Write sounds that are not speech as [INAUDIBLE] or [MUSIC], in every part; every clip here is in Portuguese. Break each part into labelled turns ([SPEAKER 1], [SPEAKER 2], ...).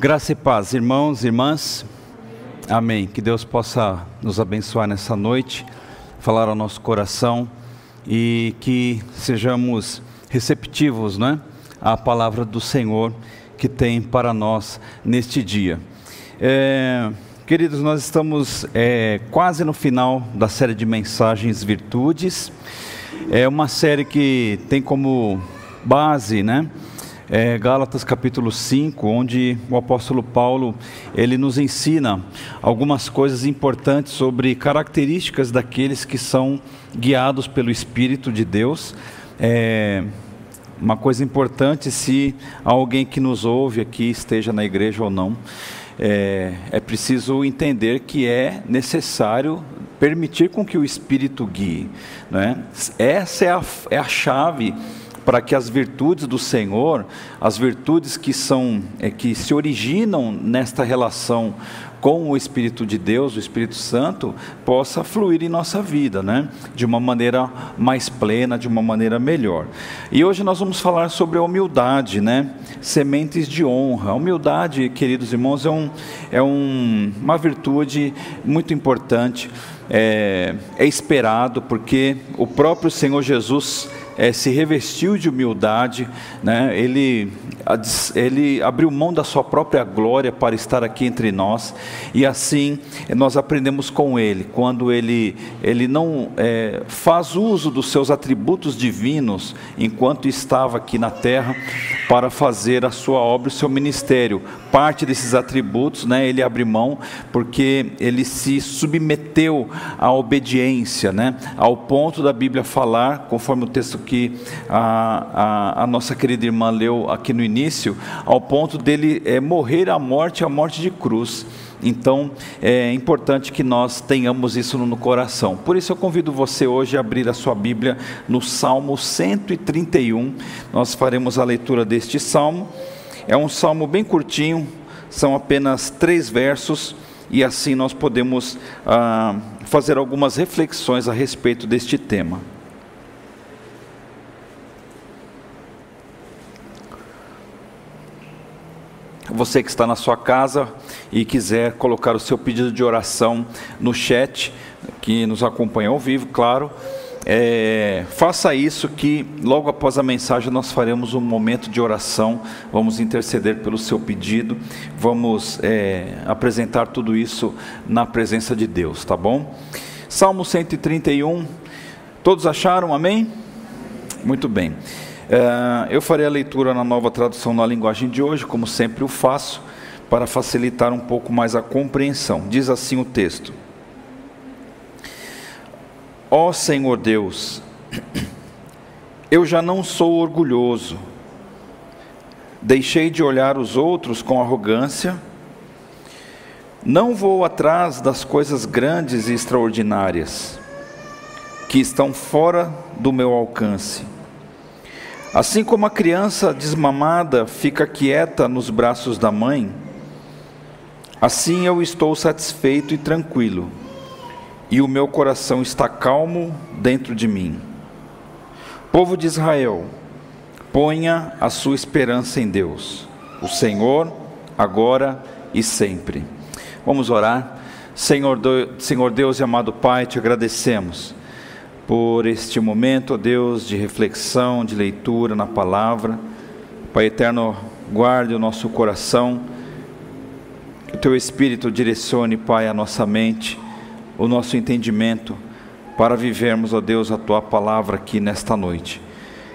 [SPEAKER 1] Graça e paz, irmãos e irmãs. Amém. Que Deus possa nos abençoar nessa noite, falar ao nosso coração e que sejamos receptivos, né, à palavra do Senhor que tem para nós neste dia. É, queridos, nós estamos é, quase no final da série de mensagens Virtudes. É uma série que tem como base, né? É, Gálatas capítulo 5, onde o apóstolo Paulo ele nos ensina algumas coisas importantes sobre características daqueles que são guiados pelo Espírito de Deus. É, uma coisa importante se alguém que nos ouve aqui esteja na igreja ou não, é, é preciso entender que é necessário permitir com que o Espírito guie. Né? Essa é a, é a chave para que as virtudes do Senhor, as virtudes que são é, que se originam nesta relação com o Espírito de Deus, o Espírito Santo, possa fluir em nossa vida, né? De uma maneira mais plena, de uma maneira melhor. E hoje nós vamos falar sobre a humildade, né? Sementes de honra. A humildade, queridos irmãos, é, um, é um, uma virtude muito importante. É, é esperado porque o próprio Senhor Jesus é, se revestiu de humildade, né? ele, ele abriu mão da sua própria glória para estar aqui entre nós, e assim nós aprendemos com ele, quando ele, ele não é, faz uso dos seus atributos divinos enquanto estava aqui na terra para fazer a sua obra e o seu ministério. Parte desses atributos, né, ele abre mão porque ele se submeteu à obediência, né, ao ponto da Bíblia falar, conforme o texto que a, a, a nossa querida irmã leu aqui no início, ao ponto dele é, morrer a morte, a morte de cruz. Então é importante que nós tenhamos isso no coração. Por isso eu convido você hoje a abrir a sua Bíblia no Salmo 131. Nós faremos a leitura deste salmo. É um salmo bem curtinho, são apenas três versos, e assim nós podemos ah, fazer algumas reflexões a respeito deste tema. Você que está na sua casa e quiser colocar o seu pedido de oração no chat, que nos acompanha ao vivo, claro, é, faça isso que logo após a mensagem nós faremos um momento de oração, vamos interceder pelo seu pedido, vamos é, apresentar tudo isso na presença de Deus, tá bom? Salmo 131, todos acharam, amém? Muito bem. É, eu farei a leitura na nova tradução na linguagem de hoje, como sempre o faço, para facilitar um pouco mais a compreensão. Diz assim o texto: Ó Senhor Deus, eu já não sou orgulhoso, deixei de olhar os outros com arrogância, não vou atrás das coisas grandes e extraordinárias que estão fora do meu alcance. Assim como a criança desmamada fica quieta nos braços da mãe, assim eu estou satisfeito e tranquilo, e o meu coração está calmo dentro de mim. Povo de Israel, ponha a sua esperança em Deus, o Senhor, agora e sempre. Vamos orar. Senhor, Senhor Deus e amado Pai, te agradecemos por este momento, ó Deus, de reflexão, de leitura na palavra. Pai eterno, guarde o nosso coração, que o teu Espírito direcione, Pai, a nossa mente, o nosso entendimento, para vivermos, ó Deus, a tua palavra aqui nesta noite.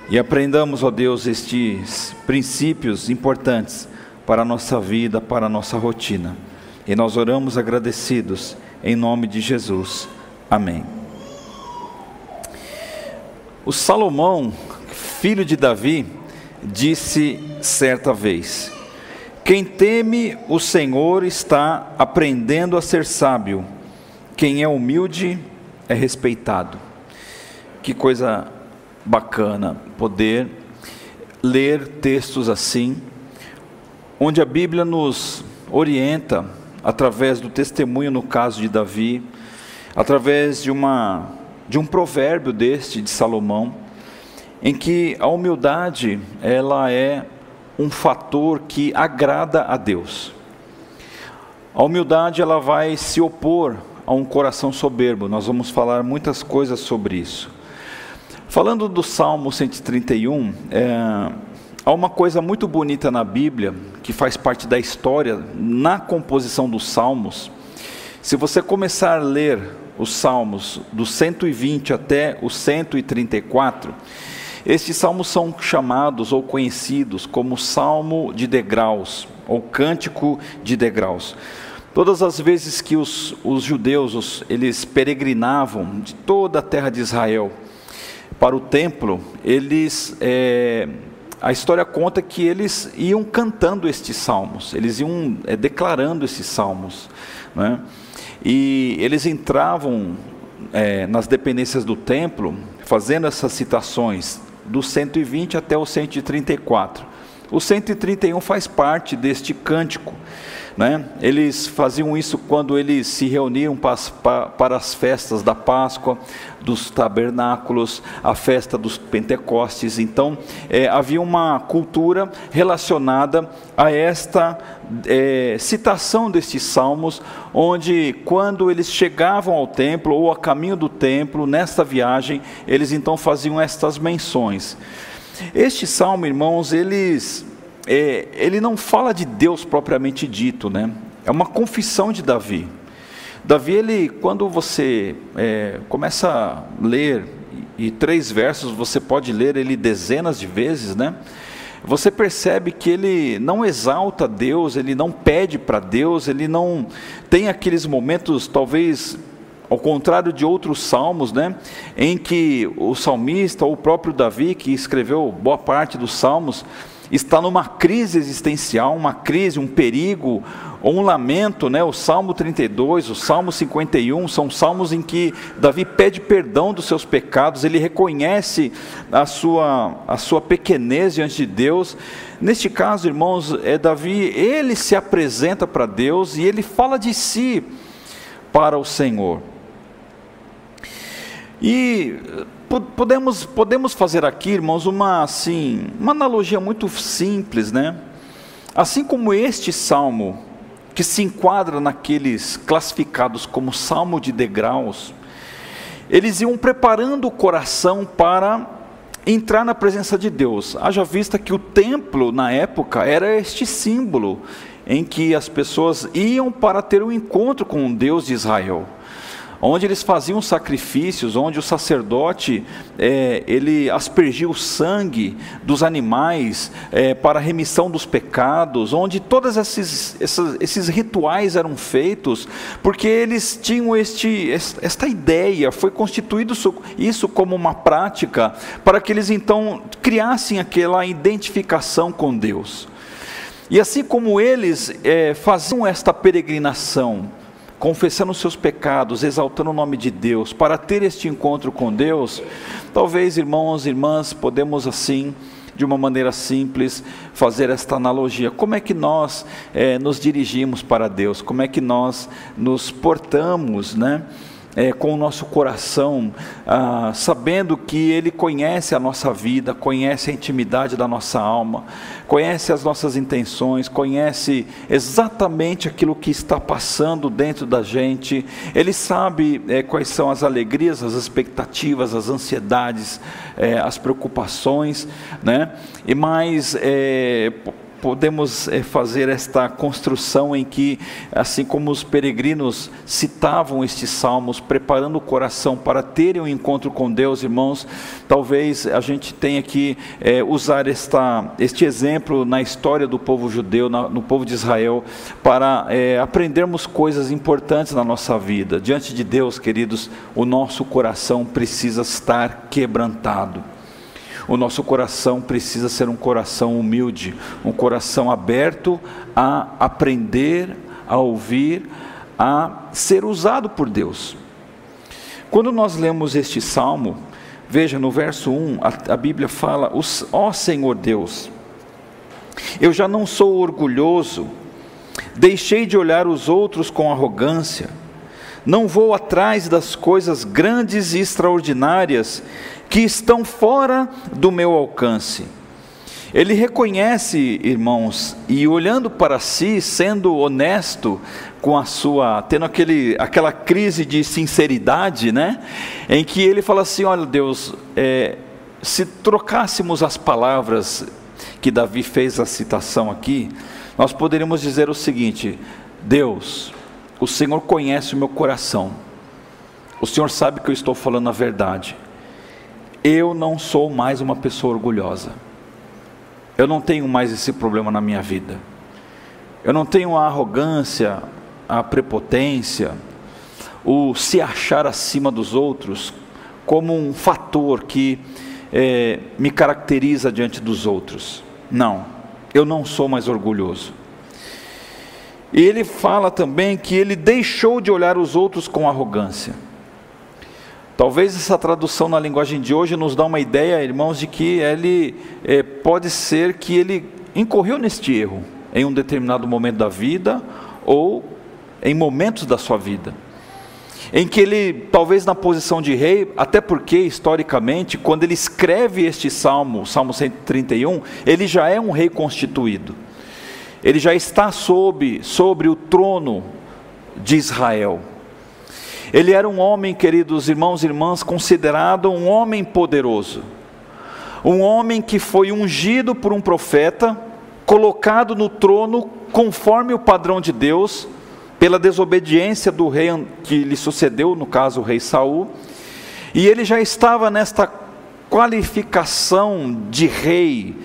[SPEAKER 1] E aprendamos, ó Deus, estes princípios importantes para a nossa vida, para a nossa rotina. E nós oramos agradecidos, em nome de Jesus. Amém. O Salomão, filho de Davi, disse certa vez: Quem teme o Senhor está aprendendo a ser sábio, quem é humilde é respeitado. Que coisa bacana poder ler textos assim, onde a Bíblia nos orienta através do testemunho no caso de Davi, através de uma de um provérbio deste de Salomão, em que a humildade ela é um fator que agrada a Deus. A humildade ela vai se opor a um coração soberbo. Nós vamos falar muitas coisas sobre isso. Falando do Salmo 131, é, há uma coisa muito bonita na Bíblia que faz parte da história na composição dos Salmos. Se você começar a ler os Salmos do 120 até o 134, estes salmos são chamados ou conhecidos como Salmo de degraus ou Cântico de degraus. Todas as vezes que os, os judeus os, eles peregrinavam de toda a terra de Israel para o templo, eles é, a história conta que eles iam cantando estes salmos, eles iam é, declarando esses salmos, né? e eles entravam é, nas dependências do templo fazendo essas citações do 120 até o 134. O 131 faz parte deste cântico. Né? Eles faziam isso quando eles se reuniam para as, festas da Páscoa, dos tabernáculos, a festa dos Pentecostes. Então, é, havia uma cultura relacionada a esta é, citação destes salmos, onde, quando eles chegavam ao templo ou a caminho do templo, nesta viagem, eles então faziam estas menções. Este salmo, irmãos, eles é, ele não fala de Deus propriamente dito, né? É uma confissão de Davi. Davi, ele, quando você é, começa a ler, e, três versos você pode ler ele dezenas de vezes, né? Você percebe que ele não exalta Deus, ele não pede para Deus, ele não tem aqueles momentos, talvez ao contrário de outros salmos, né, em que o salmista ou o próprio Davi, que escreveu boa parte dos salmos, está numa crise existencial, uma crise, um perigo, ou um lamento, né? O Salmo 32, o Salmo 51 são salmos em que Davi pede perdão dos seus pecados, ele reconhece a sua, a sua pequenez diante de Deus. Neste caso, irmãos, é Davi, ele se apresenta para Deus e ele fala de si para o Senhor. E podemos, podemos fazer aqui, irmãos, uma, assim, uma analogia muito simples, né? Assim como este salmo, que se enquadra naqueles classificados como salmo de degraus, eles iam preparando o coração para entrar na presença de Deus. Haja vista que o templo, na época, era este símbolo em que as pessoas iam para ter um encontro com o Deus de Israel onde eles faziam sacrifícios, onde o sacerdote é, ele aspergia o sangue dos animais é, para remissão dos pecados, onde todos esses, esses, esses, rituais eram feitos, porque eles tinham este, esta ideia, foi constituído isso como uma prática, para que eles então criassem aquela identificação com Deus. E assim como eles é, faziam esta peregrinação, confessando os seus pecados, exaltando o nome de Deus, para ter este encontro com Deus, talvez, irmãos e irmãs, podemos assim, de uma maneira simples, fazer esta analogia. Como é que nós é, nos dirigimos para Deus? Como é que nós nos portamos, né? É, com o nosso coração, ah, sabendo que Ele conhece a nossa vida, conhece a intimidade da nossa alma, conhece as nossas intenções, conhece exatamente aquilo que está passando dentro da gente, Ele sabe é, quais são as alegrias, as expectativas, as ansiedades, é, as preocupações, né? E mais é, podemos é, fazer esta construção em que, assim como os peregrinos citavam estes salmos, preparando o coração para terem um encontro com Deus, irmãos, talvez a gente tenha que é, usar esta, este exemplo na história do povo judeu, na, no povo de Israel, para é, aprendermos coisas importantes na nossa vida. Diante de Deus, queridos, o nosso coração precisa estar quebrantado. O nosso coração precisa ser um coração humilde, um coração aberto a aprender, a ouvir, a ser usado por Deus. Quando nós lemos este salmo, veja no verso 1, a, a Bíblia fala: Ó Senhor Deus, eu já não sou orgulhoso, deixei de olhar os outros com arrogância, não vou atrás das coisas grandes e extraordinárias que estão fora do meu alcance. Ele reconhece, irmãos, e olhando para si, sendo honesto com a sua, tendo aquele, aquela crise de sinceridade, né? Em que ele fala assim: olha, Deus, é, se trocássemos as palavras que Davi fez a citação aqui, nós poderíamos dizer o seguinte: Deus, o Senhor conhece o meu coração, o Senhor sabe que eu estou falando a verdade. Eu não sou mais uma pessoa orgulhosa. Eu não tenho mais esse problema na minha vida. Eu não tenho a arrogância, a prepotência, o se achar acima dos outros como um fator que é, me caracteriza diante dos outros. Não, eu não sou mais orgulhoso. E ele fala também que ele deixou de olhar os outros com arrogância. Talvez essa tradução na linguagem de hoje nos dá uma ideia, irmãos, de que ele é, pode ser que ele incorreu neste erro em um determinado momento da vida ou em momentos da sua vida. Em que ele, talvez na posição de rei, até porque historicamente, quando ele escreve este salmo, Salmo 131, ele já é um rei constituído. Ele já está sob, sobre o trono de Israel. Ele era um homem, queridos irmãos e irmãs, considerado um homem poderoso. Um homem que foi ungido por um profeta, colocado no trono conforme o padrão de Deus, pela desobediência do rei que lhe sucedeu, no caso o rei Saul, e ele já estava nesta qualificação de rei,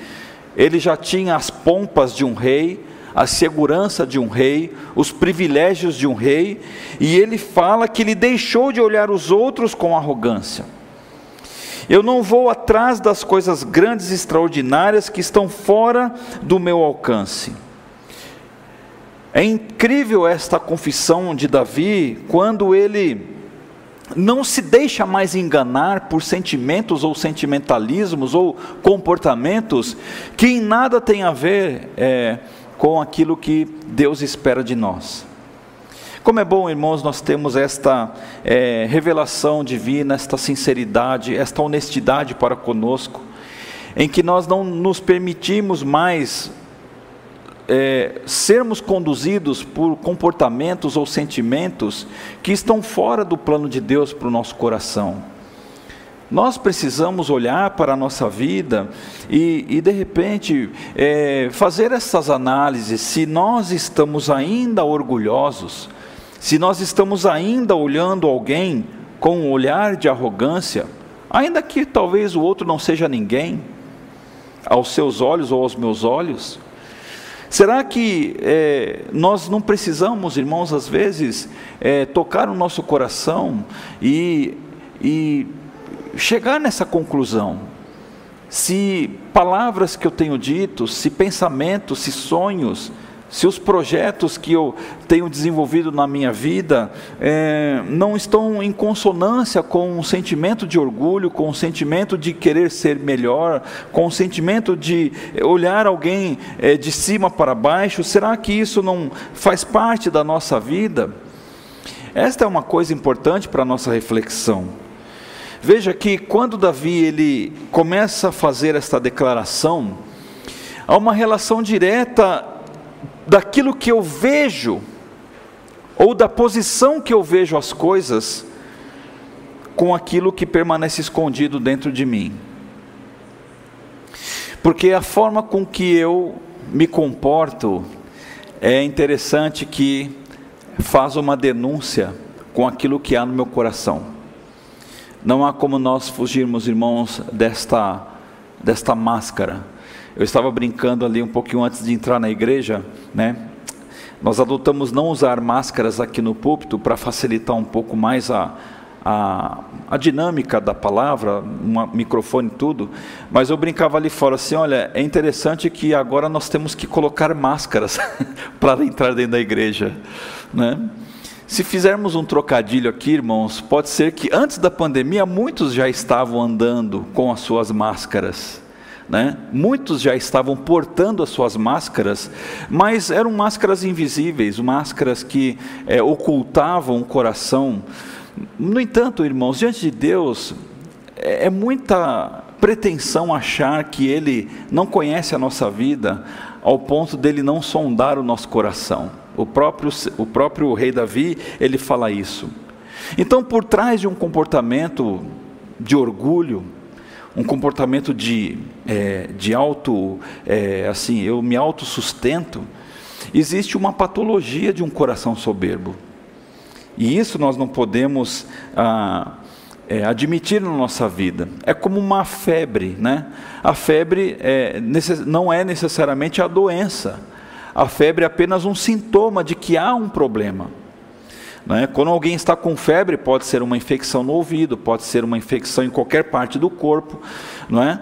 [SPEAKER 1] ele já tinha as pompas de um rei, a segurança de um rei, os privilégios de um rei, e ele fala que ele deixou de olhar os outros com arrogância. Eu não vou atrás das coisas grandes e extraordinárias que estão fora do meu alcance. É incrível esta confissão de Davi quando ele não se deixa mais enganar por sentimentos ou sentimentalismos ou comportamentos que em nada tem a ver é, com aquilo que Deus espera de nós. Como é bom, irmãos, nós temos esta é, revelação divina, esta sinceridade, esta honestidade para conosco, em que nós não nos permitimos mais é, sermos conduzidos por comportamentos ou sentimentos que estão fora do plano de Deus para o nosso coração. Nós precisamos olhar para a nossa vida e, e de repente, é, fazer essas análises se nós estamos ainda orgulhosos, se nós estamos ainda olhando alguém com um olhar de arrogância, ainda que talvez o outro não seja ninguém, aos seus olhos ou aos meus olhos. Será que é, nós não precisamos, irmãos, às vezes, é, tocar o nosso coração e, e chegar nessa conclusão. Se palavras que eu tenho dito, se pensamentos, se sonhos, se os projetos que eu tenho desenvolvido na minha vida é, não estão em consonância com um sentimento de orgulho, com um sentimento de querer ser melhor, com um sentimento de olhar alguém é, de cima para baixo, será que isso não faz parte da nossa vida? Esta é uma coisa importante para a nossa reflexão. Veja que quando Davi ele começa a fazer esta declaração, há uma relação direta daquilo que eu vejo ou da posição que eu vejo as coisas com aquilo que permanece escondido dentro de mim. Porque a forma com que eu me comporto é interessante que faz uma denúncia com aquilo que há no meu coração. Não há como nós fugirmos, irmãos, desta, desta máscara. Eu estava brincando ali um pouquinho antes de entrar na igreja, né? Nós adotamos não usar máscaras aqui no púlpito para facilitar um pouco mais a, a, a, dinâmica da palavra, um microfone tudo, mas eu brincava ali fora assim: olha, é interessante que agora nós temos que colocar máscaras [LAUGHS] para entrar dentro da igreja, né? Se fizermos um trocadilho aqui, irmãos, pode ser que antes da pandemia muitos já estavam andando com as suas máscaras. Né? Muitos já estavam portando as suas máscaras, mas eram máscaras invisíveis, máscaras que é, ocultavam o coração. No entanto, irmãos, diante de Deus, é, é muita pretensão achar que ele não conhece a nossa vida ao ponto dele não sondar o nosso coração. O próprio, o próprio rei Davi, ele fala isso. Então, por trás de um comportamento de orgulho, um comportamento de, é, de auto, é, assim, eu me autossustento, existe uma patologia de um coração soberbo. E isso nós não podemos ah, é, admitir na nossa vida. É como uma febre, né? A febre é, não é necessariamente a doença. A febre é apenas um sintoma de que há um problema. Né? Quando alguém está com febre, pode ser uma infecção no ouvido, pode ser uma infecção em qualquer parte do corpo, não é?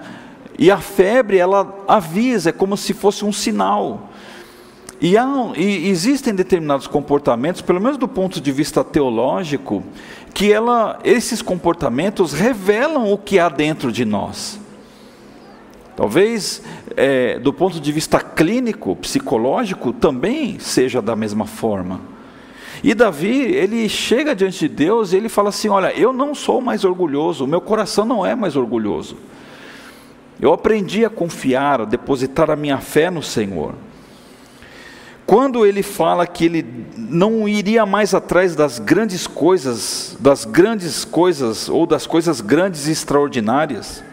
[SPEAKER 1] E a febre, ela avisa, é como se fosse um sinal. E, há, e, existem determinados comportamentos, pelo menos do ponto de vista teológico, que ela, esses comportamentos revelam o que há dentro de nós. Talvez, é, do ponto de vista clínico, psicológico, também seja da mesma forma. E Davi, ele chega diante de Deus e ele fala assim: Olha, eu não sou mais orgulhoso, meu coração não é mais orgulhoso. Eu aprendi a confiar, a depositar a minha fé no Senhor. Quando ele fala que ele não iria mais atrás das grandes coisas, das grandes coisas ou das coisas grandes e extraordinárias,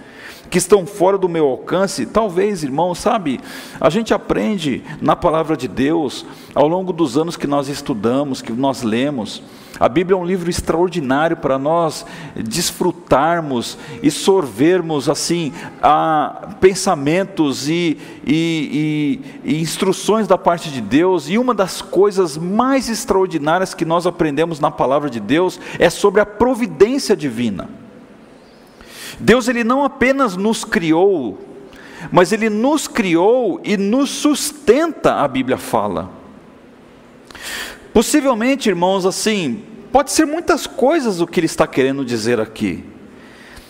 [SPEAKER 1] que estão fora do meu alcance, talvez, irmão, sabe, a gente aprende na palavra de Deus ao longo dos anos que nós estudamos, que nós lemos. A Bíblia é um livro extraordinário para nós desfrutarmos e sorvermos assim a pensamentos e, e, e, e instruções da parte de Deus. E uma das coisas mais extraordinárias que nós aprendemos na palavra de Deus é sobre a providência divina. Deus ele não apenas nos criou, mas ele nos criou e nos sustenta, a Bíblia fala. Possivelmente, irmãos, assim, pode ser muitas coisas o que ele está querendo dizer aqui.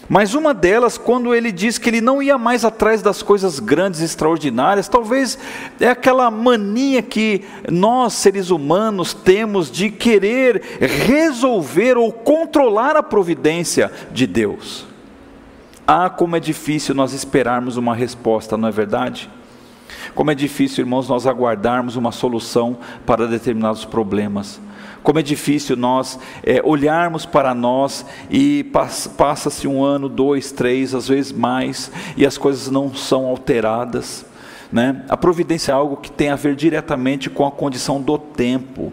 [SPEAKER 1] Mas uma delas, quando ele diz que ele não ia mais atrás das coisas grandes e extraordinárias, talvez é aquela mania que nós, seres humanos, temos de querer resolver ou controlar a providência de Deus. Ah, como é difícil nós esperarmos uma resposta, não é verdade? Como é difícil, irmãos, nós aguardarmos uma solução para determinados problemas. Como é difícil nós é, olharmos para nós e passa-se um ano, dois, três, às vezes mais, e as coisas não são alteradas. Né? A providência é algo que tem a ver diretamente com a condição do tempo.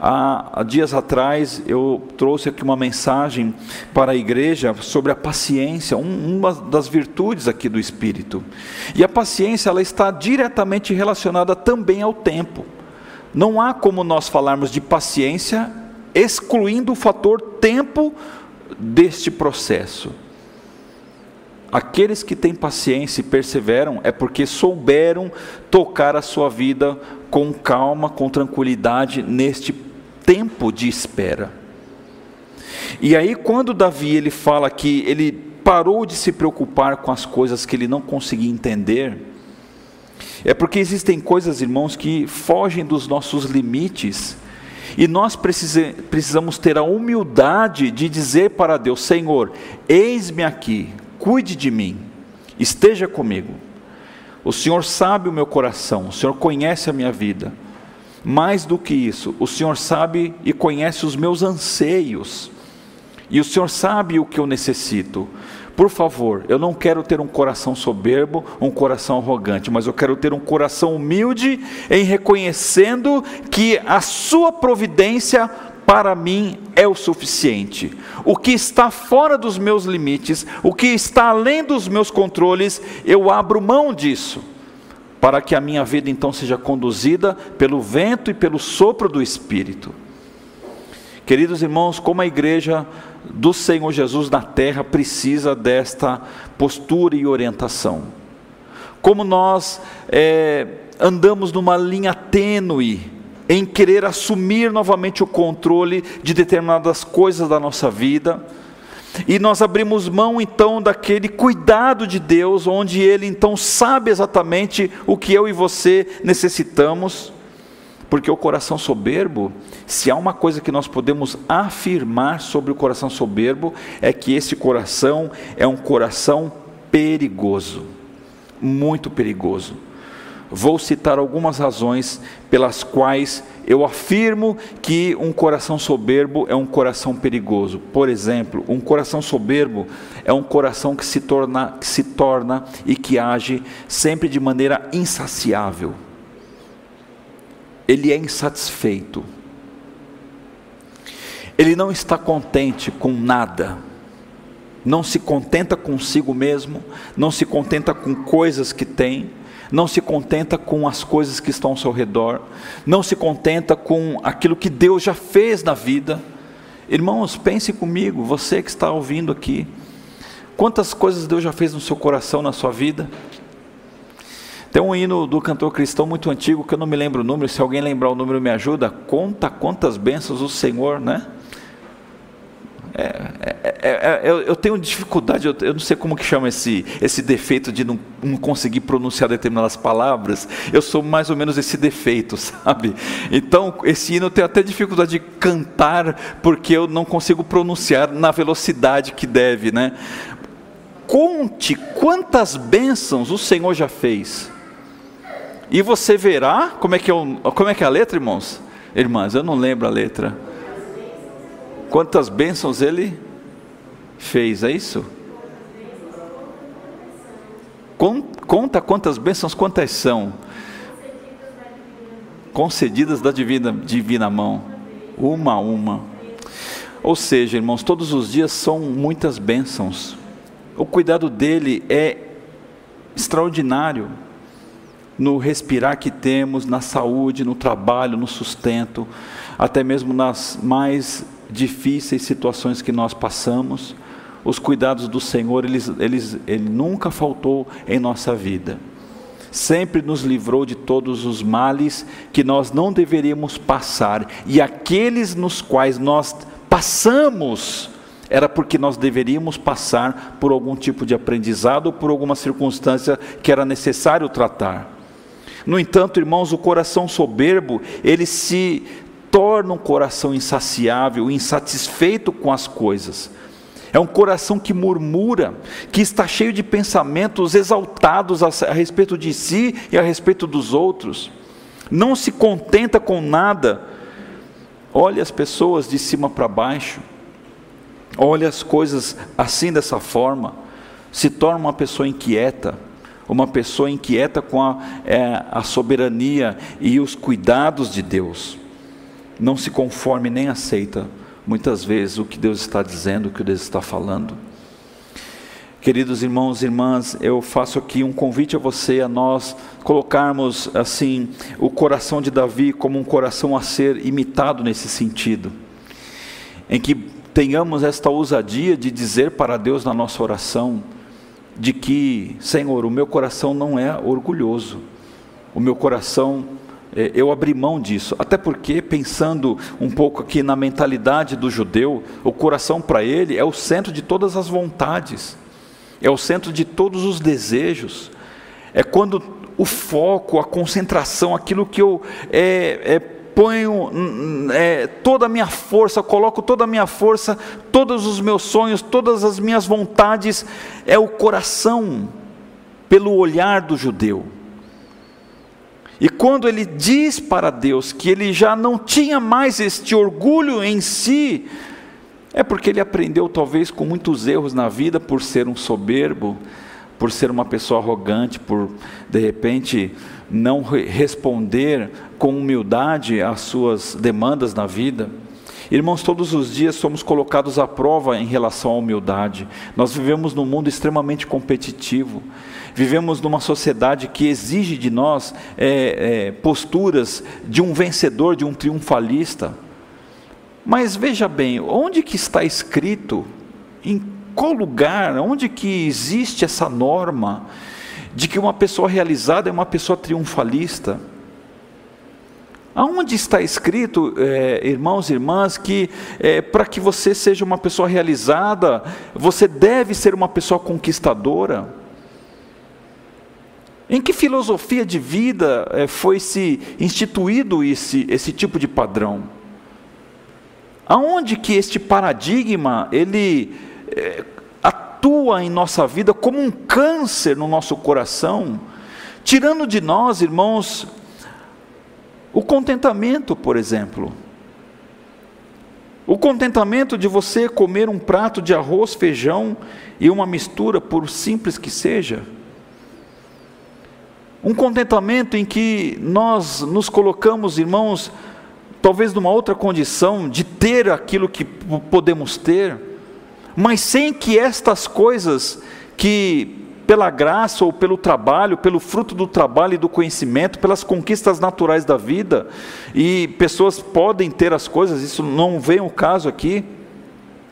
[SPEAKER 1] Há, dias atrás eu trouxe aqui uma mensagem para a igreja sobre a paciência, um, uma das virtudes aqui do Espírito. E a paciência ela está diretamente relacionada também ao tempo. Não há como nós falarmos de paciência excluindo o fator tempo deste processo. Aqueles que têm paciência e perseveram é porque souberam tocar a sua vida com calma, com tranquilidade neste tempo de espera. E aí quando Davi ele fala que ele parou de se preocupar com as coisas que ele não conseguia entender, é porque existem coisas, irmãos, que fogem dos nossos limites. E nós precisamos ter a humildade de dizer para Deus: Senhor, eis-me aqui, cuide de mim, esteja comigo. O Senhor sabe o meu coração, o Senhor conhece a minha vida. Mais do que isso, o Senhor sabe e conhece os meus anseios, e o Senhor sabe o que eu necessito. Por favor, eu não quero ter um coração soberbo, um coração arrogante, mas eu quero ter um coração humilde em reconhecendo que a Sua providência para mim é o suficiente. O que está fora dos meus limites, o que está além dos meus controles, eu abro mão disso, para que a minha vida então seja conduzida pelo vento e pelo sopro do Espírito. Queridos irmãos, como a igreja do Senhor Jesus na terra precisa desta postura e orientação. Como nós é, andamos numa linha tênue em querer assumir novamente o controle de determinadas coisas da nossa vida. E nós abrimos mão então daquele cuidado de Deus, onde Ele então sabe exatamente o que eu e você necessitamos, porque o coração soberbo, se há uma coisa que nós podemos afirmar sobre o coração soberbo, é que esse coração é um coração perigoso, muito perigoso. Vou citar algumas razões pelas quais eu afirmo que um coração soberbo é um coração perigoso. Por exemplo, um coração soberbo é um coração que se torna, que se torna e que age sempre de maneira insaciável. Ele é insatisfeito. Ele não está contente com nada não se contenta consigo mesmo, não se contenta com coisas que tem, não se contenta com as coisas que estão ao seu redor, não se contenta com aquilo que Deus já fez na vida. Irmãos, pense comigo, você que está ouvindo aqui, quantas coisas Deus já fez no seu coração, na sua vida? Tem um hino do cantor cristão muito antigo que eu não me lembro o número, se alguém lembrar o número me ajuda. Conta quantas bênçãos o Senhor, né? É, é, é, é, eu, eu, tenho dificuldade, eu, eu, não sei como que chama esse, esse defeito de não, não, conseguir pronunciar determinadas palavras. Eu sou mais ou menos esse defeito, [LAUGHS] sabe? Então, esse hino eu tenho até dificuldade de cantar porque eu não consigo pronunciar na velocidade que deve, né? Conte quantas bênçãos o Senhor já fez. E você verá, como é que como é, que é a letra, irmãos? Irmãs, eu não lembro a letra quantas bênçãos ele fez, é isso? Conta quantas bênçãos, quantas são concedidas da divina, divina mão, uma a uma. Ou seja, irmãos, todos os dias são muitas bênçãos. O cuidado dele é extraordinário no respirar que temos, na saúde, no trabalho, no sustento, até mesmo nas mais difíceis situações que nós passamos, os cuidados do Senhor, eles, eles, Ele nunca faltou em nossa vida. Sempre nos livrou de todos os males que nós não deveríamos passar, e aqueles nos quais nós passamos, era porque nós deveríamos passar por algum tipo de aprendizado ou por alguma circunstância que era necessário tratar. No entanto, irmãos, o coração soberbo, ele se torna um coração insaciável, insatisfeito com as coisas. É um coração que murmura, que está cheio de pensamentos exaltados a, respeito de si e a respeito dos outros. Não se contenta com nada. Olha as pessoas de cima para baixo. Olha as coisas assim dessa forma. Se torna uma pessoa inquieta uma pessoa inquieta com a, é, a, soberania e os cuidados de Deus não se conforme nem aceita muitas vezes o que Deus está dizendo, o que Deus está falando. Queridos irmãos e irmãs, eu faço aqui um convite a você, a nós colocarmos assim o coração de Davi como um coração a ser imitado nesse sentido, em que tenhamos esta ousadia de dizer para Deus na nossa oração, de que, Senhor, o meu coração não é orgulhoso, o meu coração eu abri mão disso, até porque, pensando um pouco aqui na mentalidade do judeu, o coração para ele é o centro de todas as vontades, é o centro de todos os desejos, é quando o foco, a concentração, aquilo que eu é, é, ponho é, toda a minha força, coloco toda a minha força, todos os meus sonhos, todas as minhas vontades, é o coração, pelo olhar do judeu. E quando ele diz para Deus que ele já não tinha mais este orgulho em si, é porque ele aprendeu, talvez, com muitos erros na vida, por ser um soberbo, por ser uma pessoa arrogante, por, de repente, não responder com humildade às suas demandas na vida. Irmãos, todos os dias somos colocados à prova em relação à humildade. Nós vivemos num mundo extremamente competitivo. Vivemos numa sociedade que exige de nós é, é, posturas de um vencedor, de um triunfalista. Mas veja bem, onde que está escrito, em qual lugar, onde que existe essa norma de que uma pessoa realizada é uma pessoa triunfalista? Aonde está escrito, é, irmãos e irmãs, que é, para que você seja uma pessoa realizada, você deve ser uma pessoa conquistadora? Em que filosofia de vida é, foi se instituído esse, esse tipo de padrão? Aonde que este paradigma ele é,
[SPEAKER 2] atua em nossa vida como um câncer no nosso coração, tirando de nós, irmãos, o contentamento, por exemplo. O contentamento de você comer um prato de arroz, feijão e uma mistura, por simples que seja. Um contentamento em que nós nos colocamos, irmãos, talvez numa outra condição de ter aquilo que podemos ter, mas sem que estas coisas que pela graça ou pelo trabalho, pelo fruto do trabalho e do conhecimento, pelas conquistas naturais da vida, e pessoas podem ter as coisas, isso não vem o caso aqui,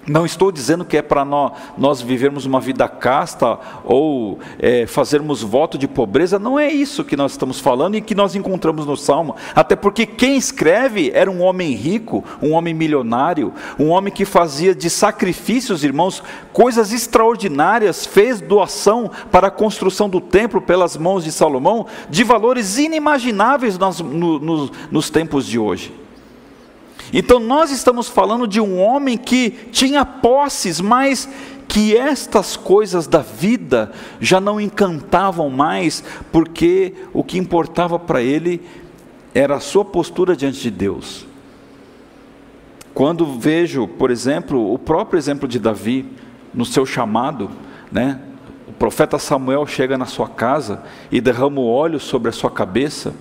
[SPEAKER 2] não estou dizendo que é para nós, nós vivermos uma vida casta ou é, fazermos voto de pobreza, não é isso que nós estamos falando e que nós encontramos no Salmo. Até porque quem escreve era um homem rico, um homem milionário, um homem que fazia de sacrifícios, irmãos, coisas extraordinárias, fez doação para a construção do templo pelas mãos de Salomão, de valores inimagináveis nos, no, nos tempos de hoje. Então nós estamos falando de um homem que tinha posses, mas que estas coisas da vida já não encantavam mais, porque o que importava para ele era a sua postura diante de Deus. Quando vejo, por exemplo, o próprio exemplo de Davi, no seu chamado, né? O profeta Samuel chega na sua casa e derrama o óleo sobre a sua cabeça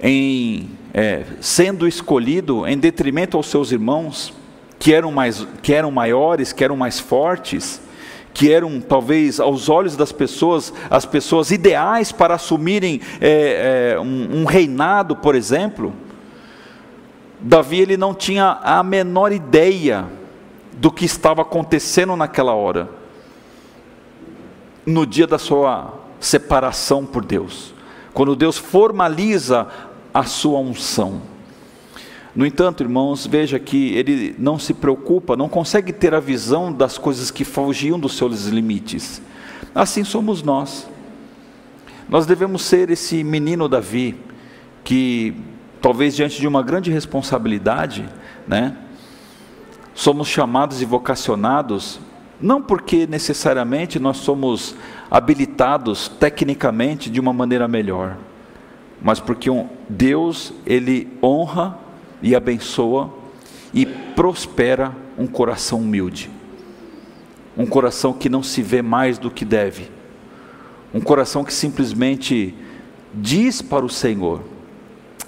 [SPEAKER 2] em é, sendo escolhido em detrimento aos seus irmãos, que eram, mais, que eram maiores, que eram mais fortes, que eram talvez aos olhos das pessoas as pessoas ideais para assumirem é, é, um, um reinado, por exemplo. Davi ele não tinha a menor ideia do que estava acontecendo naquela hora, no dia da sua separação por Deus. Quando Deus formaliza a sua unção. No entanto, irmãos, veja que ele não se preocupa, não consegue ter a visão das coisas que fugiam dos seus limites. Assim somos nós. Nós devemos ser esse menino Davi, que talvez diante de uma grande responsabilidade, né, somos chamados e vocacionados, não porque necessariamente nós somos habilitados tecnicamente de uma maneira melhor, mas porque Deus ele honra e abençoa e prospera um coração humilde. Um coração que não se vê mais do que deve. Um coração que simplesmente diz para o Senhor: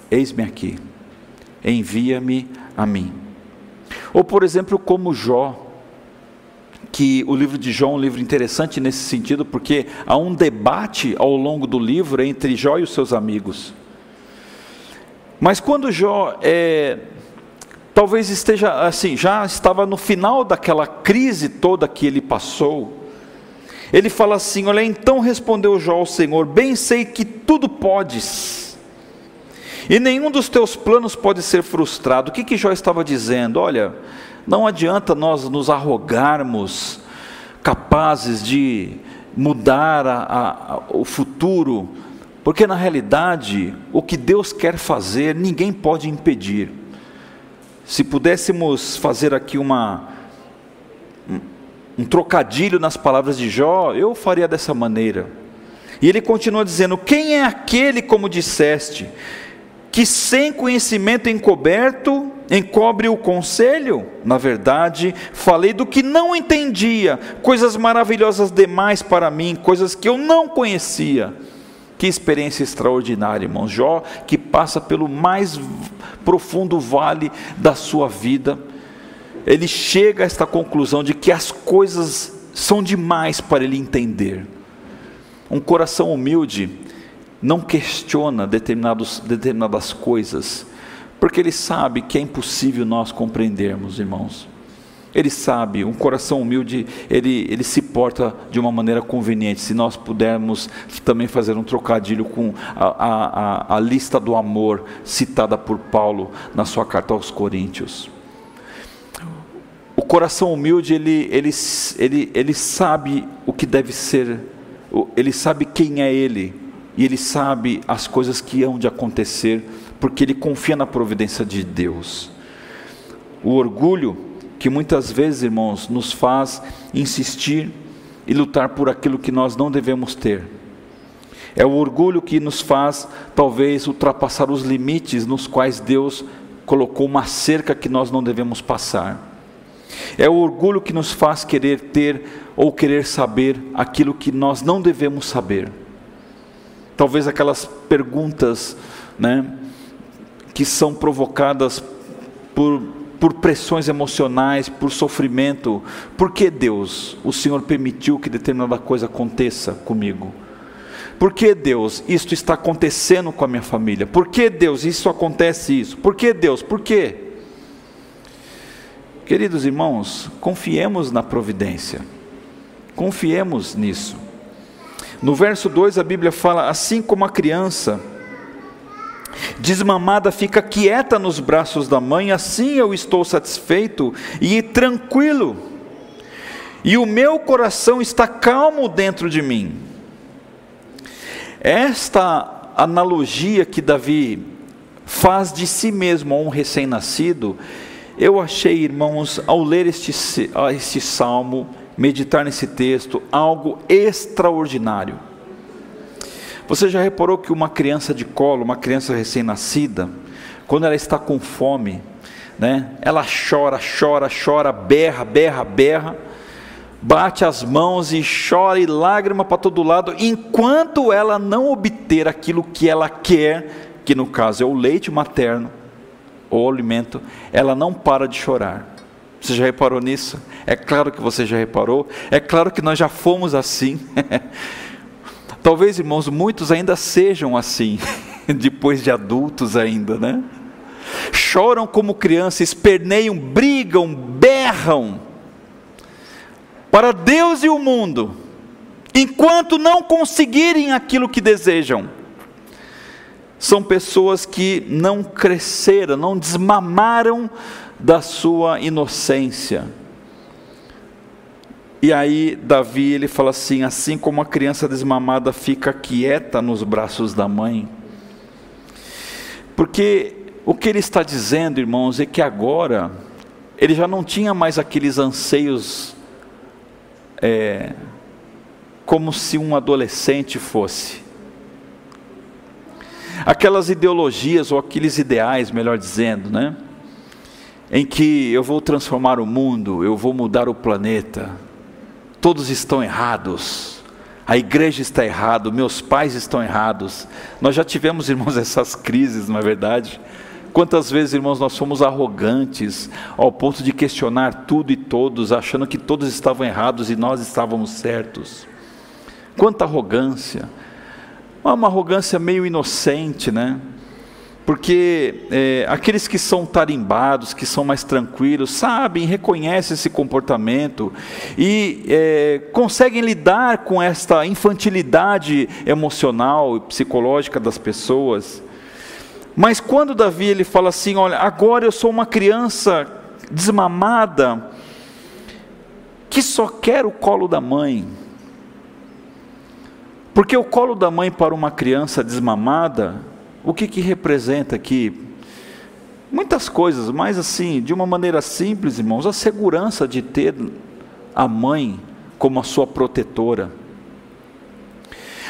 [SPEAKER 2] Eis-me aqui, envia-me a mim. Ou, por exemplo, como Jó, que o livro de Jó é um livro interessante nesse sentido, porque há um debate ao longo do livro entre Jó e os seus amigos. Mas quando Jó é, talvez esteja assim, já estava no final daquela crise toda que ele passou, ele fala assim: Olha, então respondeu Jó ao Senhor: Bem sei que tudo podes, e nenhum dos teus planos pode ser frustrado. O que, que Jó estava dizendo? Olha, não adianta nós nos arrogarmos capazes de mudar a, a, o futuro, porque na realidade o que Deus quer fazer ninguém pode impedir. Se pudéssemos fazer aqui uma um, trocadilho nas palavras de Jó, eu faria dessa maneira. E ele continua dizendo: Quem é aquele, como disseste, que sem conhecimento encoberto encobre o conselho? Na verdade, falei do que não entendia, coisas maravilhosas demais para mim, coisas que eu não conhecia. Que experiência extraordinária, irmão Jó, que passa pelo mais profundo vale da sua vida. Ele chega a esta conclusão de que as coisas são demais para ele entender. Um coração humilde não questiona determinados, determinadas coisas, porque ele sabe que é impossível nós compreendermos, irmãos. Ele sabe, um coração humilde, ele, ele se porta de uma maneira conveniente. Se nós pudermos também fazer um trocadilho com a, a, a lista do amor citada por Paulo na sua carta aos Coríntios. O coração humilde, ele, ele, ele, ele sabe o que deve ser, ele sabe quem é ele, e ele sabe as coisas que hão de acontecer, porque ele confia na providência de Deus. O orgulho, que muitas vezes, irmãos, nos faz insistir e lutar por aquilo que nós não devemos ter. É o orgulho que nos faz, talvez, ultrapassar os limites nos quais Deus colocou uma cerca que nós não devemos passar. É o orgulho que nos faz querer ter ou querer saber aquilo que nós não devemos saber. Talvez aquelas perguntas, né, que são provocadas por, por pressões emocionais, por sofrimento. Por que Deus, o Senhor permitiu que determinada coisa aconteça comigo? Por que Deus, isto está acontecendo com a minha família? Por que Deus, isso acontece isso? Por que Deus? Por quê? Queridos irmãos, confiemos na providência. Confiemos nisso. No verso 2 a Bíblia fala: assim como a criança desmamada fica quieta nos braços da mãe, assim eu estou satisfeito e tranquilo, e o meu coração está calmo dentro de mim. Esta analogia que Davi faz de si mesmo a um recém-nascido, eu achei, irmãos, ao ler este, este salmo, meditar nesse texto, algo extraordinário. Você já reparou que uma criança de colo, uma criança recém-nascida, quando ela está com fome, né, ela chora, chora, chora, berra, berra, berra, bate as mãos e chora e lágrima para todo lado, enquanto ela não obter aquilo que ela quer, que no caso é o leite materno, ou alimento, ela não para de chorar. Você já reparou nisso? É claro que você já reparou. É claro que nós já fomos assim. [LAUGHS] Talvez, irmãos, muitos ainda sejam assim, [LAUGHS] depois de adultos ainda, né? Choram como crianças, esperneiam, brigam, berram para Deus e o mundo, enquanto não conseguirem aquilo que desejam. São pessoas que não cresceram, não desmamaram da sua inocência. E aí Davi ele fala assim, assim como a criança desmamada fica quieta nos braços da mãe. Porque o que ele está dizendo, irmãos, é que agora ele já não tinha mais aqueles anseios é, como se um adolescente fosse. Aquelas ideologias ou aqueles ideais, melhor dizendo, né? Em que eu vou transformar o mundo, eu vou mudar o planeta. Todos estão errados. A igreja está errada, meus pais estão errados. Nós já tivemos, [LAUGHS] irmãos, essas crises, não é verdade? Quantas vezes, irmãos, nós fomos arrogantes ao ponto de questionar tudo e todos, achando que todos estavam errados e nós estávamos certos. Quanta arrogância! Uma arrogância meio inocente, né? Porque é, aqueles que são tarimbados, que são mais tranquilos, sabem, reconhecem esse comportamento e é, conseguem lidar com esta infantilidade emocional e psicológica das pessoas. Mas quando Davi ele fala assim, olha, agora eu sou uma criança desmamada que só quer o colo da mãe. Porque o colo da mãe para uma criança desmamada o que, que representa aqui? Muitas coisas, mas assim, de uma maneira simples, irmãos, a segurança de ter a mãe como a sua protetora.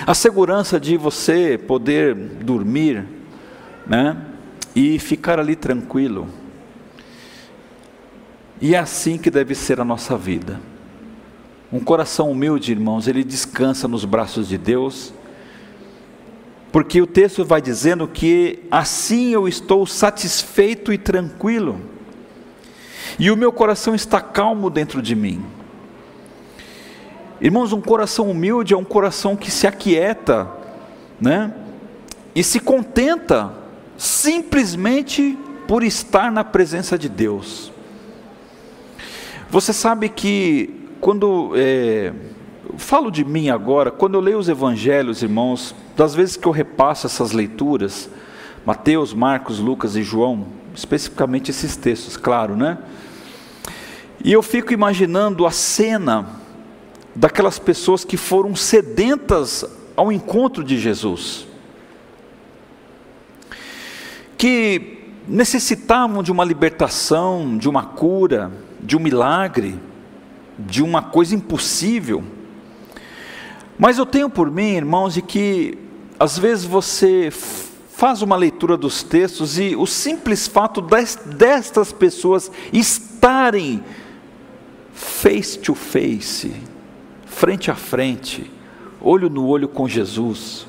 [SPEAKER 2] A segurança de você poder dormir, né? E ficar ali tranquilo. E é assim que deve ser a nossa vida. Um coração humilde, irmãos, ele descansa nos braços de Deus porque o texto vai dizendo que assim eu estou satisfeito e tranquilo, e o meu coração está calmo dentro de mim. Irmãos, um coração humilde é um coração que se aquieta, né? E se contenta simplesmente por estar na presença de Deus. Você sabe que quando é, falo de mim agora, quando eu leio os evangelhos, irmãos, das vezes que eu repasso essas leituras, Mateus, Marcos, Lucas e João, especificamente esses textos, claro, né? E eu fico imaginando a cena daquelas pessoas que foram sedentas ao encontro de Jesus, que necessitavam de uma libertação, de uma cura, de um milagre, de uma coisa impossível. Mas eu tenho por mim, irmãos, de que às vezes você faz uma leitura dos textos e o simples fato destas pessoas estarem face to face, frente a frente, olho no olho com Jesus.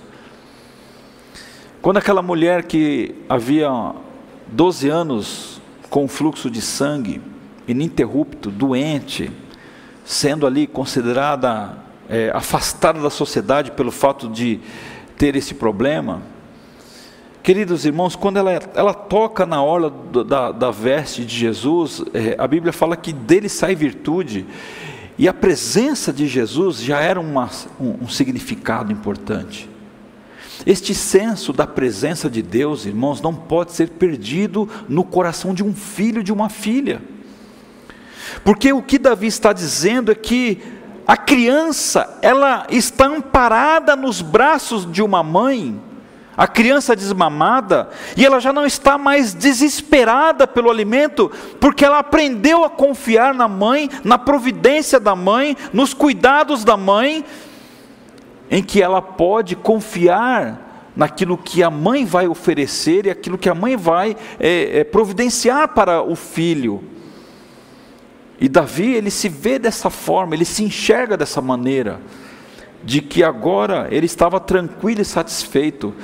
[SPEAKER 2] Quando aquela mulher que havia 12 anos com fluxo de sangue ininterrupto, doente, sendo ali considerada é, afastada da sociedade pelo fato de ter esse problema. Queridos irmãos, quando ela, ela toca na orla da, da veste de Jesus, é, a Bíblia fala que dele sai virtude, e a presença de Jesus já era uma, um, um significado importante. Este senso da presença de Deus, irmãos, não pode ser perdido no coração de um filho, de uma filha. Porque o que Davi está dizendo é que a criança, ela está amparada nos braços de uma mãe, a criança desmamada, e ela já não está mais desesperada pelo alimento, porque ela aprendeu a confiar na mãe, na providência da mãe, nos cuidados da mãe, em que ela pode confiar naquilo que a mãe vai oferecer e aquilo que a mãe vai é, é, providenciar para o filho. E Davi, ele se vê dessa forma, ele se enxerga dessa maneira, de que agora ele estava tranquilo e satisfeito.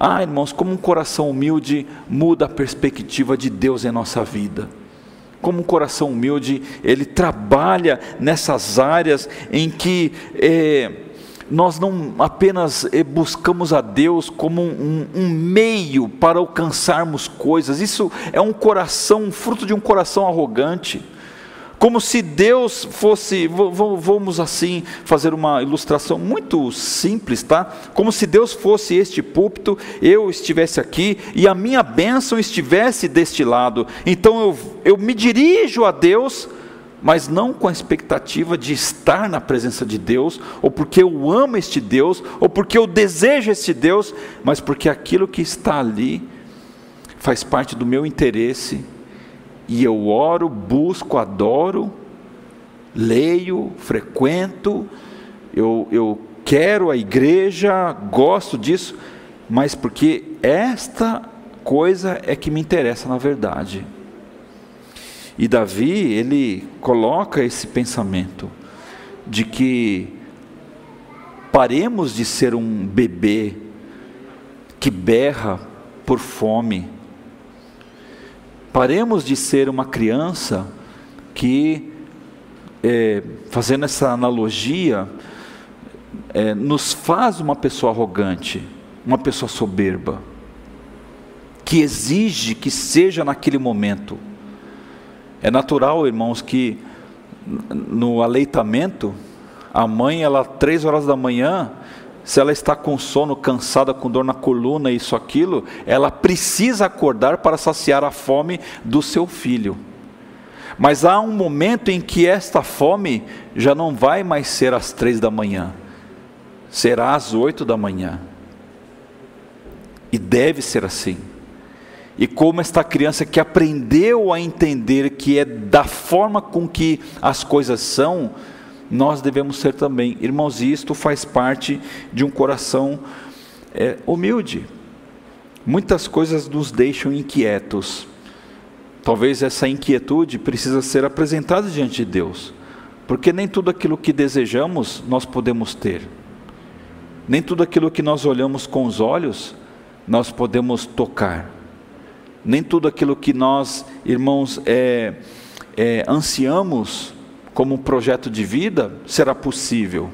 [SPEAKER 2] Ah, irmãos, como um coração humilde muda a perspectiva de Deus em nossa vida. Como um coração humilde, ele trabalha nessas áreas em que. É, nós não apenas eh, buscamos a Deus como um, um, meio para alcançarmos coisas, isso é um coração, um fruto de um coração arrogante. Como se Deus fosse, vamos assim fazer uma ilustração muito simples, tá? Como se Deus fosse este púlpito, eu estivesse aqui e a minha bênção estivesse deste lado. Então eu, eu me dirijo a Deus mas não com a expectativa de estar na presença de Deus, ou porque eu amo este Deus, ou porque eu desejo este Deus, mas porque aquilo que está ali faz parte do meu interesse, e eu oro, busco, adoro, leio, frequento, eu, eu quero a igreja, gosto disso, mas porque esta coisa é que me interessa na verdade. E Davi, ele coloca esse pensamento de que paremos de ser um bebê que berra por fome. Paremos de ser uma criança que, é, fazendo essa analogia, é, nos faz uma pessoa arrogante, uma pessoa soberba, que exige que seja naquele momento. É natural, irmãos, que no aleitamento, a mãe, ela três horas da manhã, se ela está com sono, cansada, com dor na coluna, isso, aquilo, ela precisa acordar para saciar a fome do seu filho. Mas há um momento em que esta fome já não vai mais ser às três da manhã, será às oito da manhã. E deve ser assim e como esta criança que aprendeu a entender que é da forma com que as coisas são, nós devemos ser também. Irmãos, isto faz parte de um coração é, humilde. Muitas coisas nos deixam inquietos. Talvez essa inquietude precisa ser apresentada diante de Deus, porque nem tudo aquilo que desejamos nós podemos ter. Nem tudo aquilo que nós olhamos com os olhos nós podemos tocar nem tudo aquilo que nós, irmãos, é, é, ansiamos como um projeto de vida será possível.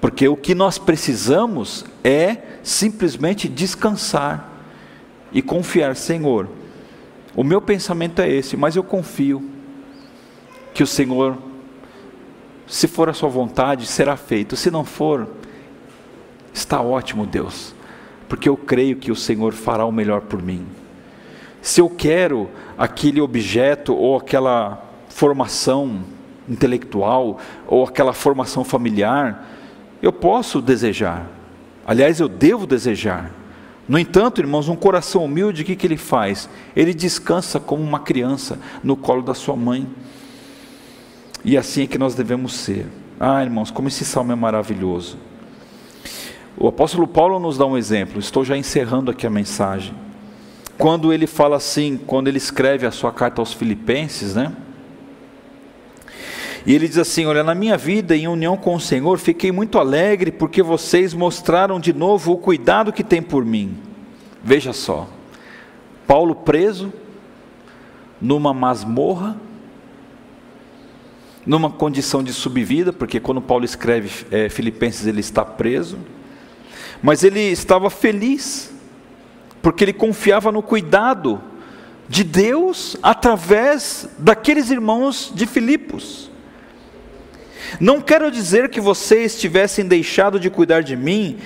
[SPEAKER 2] Porque o que nós precisamos é simplesmente descansar e confiar, Senhor. O meu pensamento é esse, mas eu confio que o Senhor, se for a sua vontade, será feito. Se não for, está ótimo, Deus porque eu creio que o Senhor fará o melhor por mim. Se eu quero aquele objeto ou aquela formação intelectual ou aquela formação familiar, eu posso desejar. Aliás, eu devo desejar, No entanto, irmãos, um coração humilde, o que, que ele faz? Ele descansa como uma criança no colo da sua mãe. E assim é que nós devemos ser. Ah, irmãos, como esse salmo é maravilhoso. O apóstolo Paulo nos dá um exemplo, estou já encerrando aqui a mensagem. Quando ele fala assim, quando ele escreve a sua carta aos Filipenses, né? E ele diz assim: Olha, na minha vida em união com o Senhor, fiquei muito alegre porque vocês mostraram de novo o cuidado que tem por mim. Veja só, Paulo preso, numa masmorra, numa condição de subvida, porque quando Paulo escreve é, Filipenses ele está preso, mas ele estava feliz, porque ele confiava no cuidado de Deus através daqueles irmãos de Filipos. Não quero dizer que vocês tivessem deixado de cuidar de mim,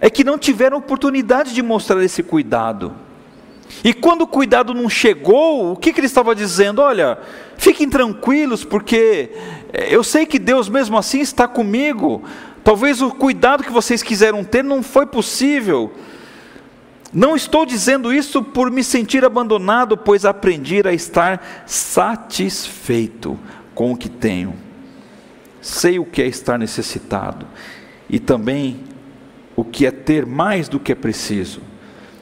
[SPEAKER 2] é que não tiveram oportunidade de mostrar esse cuidado. E quando o cuidado não chegou, o que, que ele estava dizendo? Olha, fiquem tranquilos, porque eh, eu sei que Deus mesmo assim está comigo. Talvez o cuidado que vocês quiseram ter não foi possível. Não estou dizendo isso por me sentir abandonado, pois aprendi a estar satisfeito com o que tenho sei o que é estar necessitado e também o que é ter mais do que é preciso.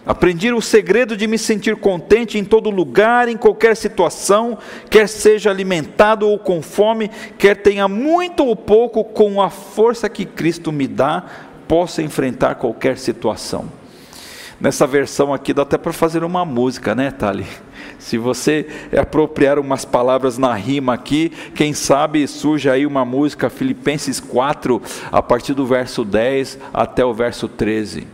[SPEAKER 2] Aprendi o segredo de me sentir contente em todo lugar, em qualquer situação, quer seja alimentado ou com fome, quer tenha muito ou pouco, com a força que Cristo me dá, possa enfrentar qualquer situação. Nessa versão aqui dá até para fazer uma música, né, Thali? Se você apropriar umas palavras na rima aqui, quem sabe surge aí uma música, Filipenses 4, a partir do verso 10 até o verso 13.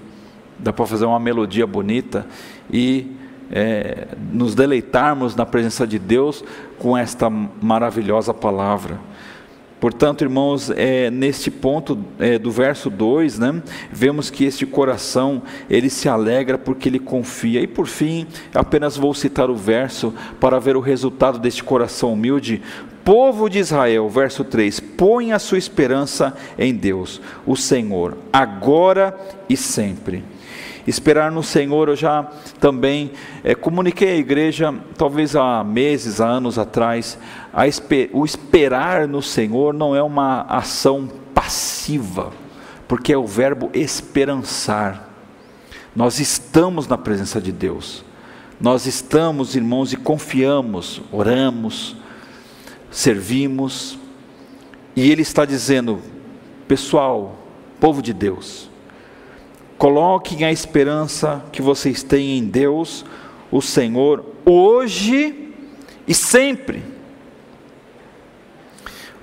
[SPEAKER 2] Dá para fazer uma melodia bonita e é, nos deleitarmos na presença de Deus com esta maravilhosa palavra. Portanto, irmãos, é, neste ponto é, do verso 2, né, vemos que este coração, ele se alegra porque ele confia. E por fim, apenas vou citar o verso para ver o resultado deste coração humilde. Povo de Israel, verso 3: põe a sua esperança em Deus, o Senhor, agora e sempre. Esperar no Senhor, eu já também é, comuniquei à igreja, talvez há meses, há anos atrás, esper, o esperar no Senhor não é uma ação passiva, porque é o verbo esperançar. Nós estamos na presença de Deus, nós estamos, irmãos, e confiamos, oramos, servimos, e Ele está dizendo, pessoal, povo de Deus, Coloquem a esperança que vocês têm em Deus, o Senhor, hoje e sempre.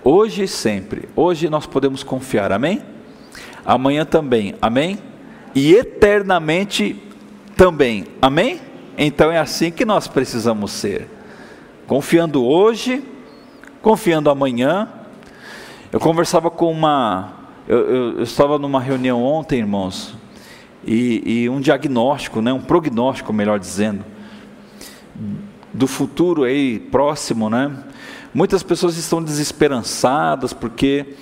[SPEAKER 2] Hoje e sempre. Hoje nós podemos confiar, amém? Amanhã também, amém? E eternamente também, amém? Então é assim que nós precisamos ser. Confiando hoje, confiando amanhã. Eu conversava com uma. Eu, eu, eu estava numa reunião ontem, irmãos, e, e um diagnóstico, né, um prognóstico, melhor dizendo, do futuro aí próximo, né? Muitas pessoas estão desesperançadas porque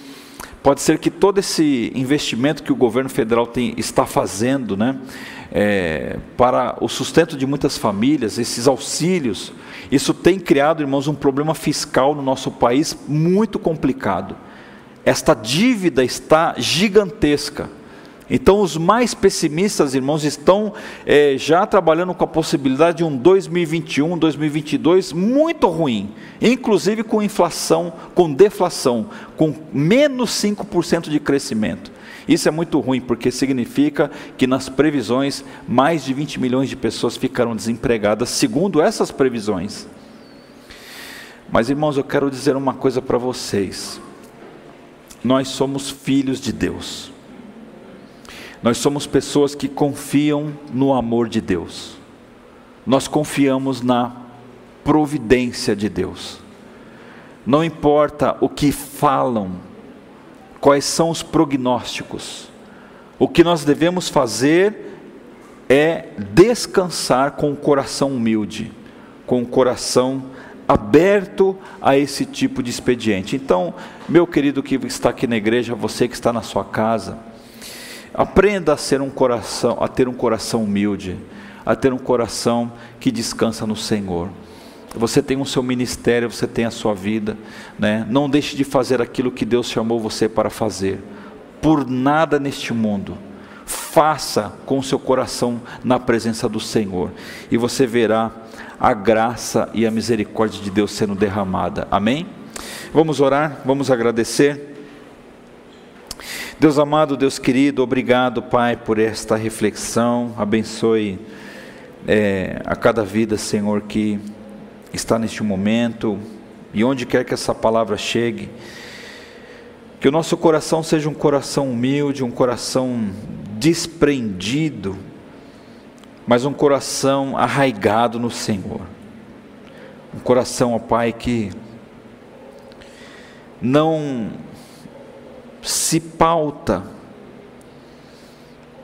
[SPEAKER 2] pode ser que todo esse investimento que o governo federal tem, está fazendo, né, é, para o sustento de muitas famílias, esses auxílios, isso tem criado, irmãos, um problema fiscal no nosso país muito complicado. Esta dívida está gigantesca. Então, os mais pessimistas, irmãos, estão é, já trabalhando com a possibilidade de um 2021, 2022 muito ruim, inclusive com inflação, com deflação, com menos 5% de crescimento. Isso é muito ruim, porque significa que nas previsões, mais de 20 milhões de pessoas ficarão desempregadas, segundo essas previsões. Mas, irmãos, eu quero dizer uma coisa para vocês: nós somos filhos de Deus. Nós somos pessoas que confiam no amor de Deus. Nós confiamos na providência de Deus. Não importa o que falam, quais são os prognósticos. O que nós devemos fazer é descansar com o coração humilde, com o coração aberto a esse tipo de expediente. Então, meu querido que está aqui na igreja, você que está na sua casa, Aprenda a ser um coração, a ter um coração humilde, a ter um coração que descansa no Senhor. Você tem o seu ministério, você tem a sua vida, né? Não deixe de fazer aquilo que Deus chamou você para fazer. Por nada neste mundo, faça com o seu coração na presença do Senhor, e você verá a graça e a misericórdia de Deus sendo derramada. Amém? Vamos orar, vamos agradecer. Deus amado, Deus querido, obrigado, Pai, por esta reflexão. Abençoe é, a cada vida, Senhor, que está neste momento e onde quer que essa palavra chegue. Que o nosso coração seja um coração humilde, um coração desprendido, mas um coração arraigado no Senhor. Um coração, ó Pai, que não se pauta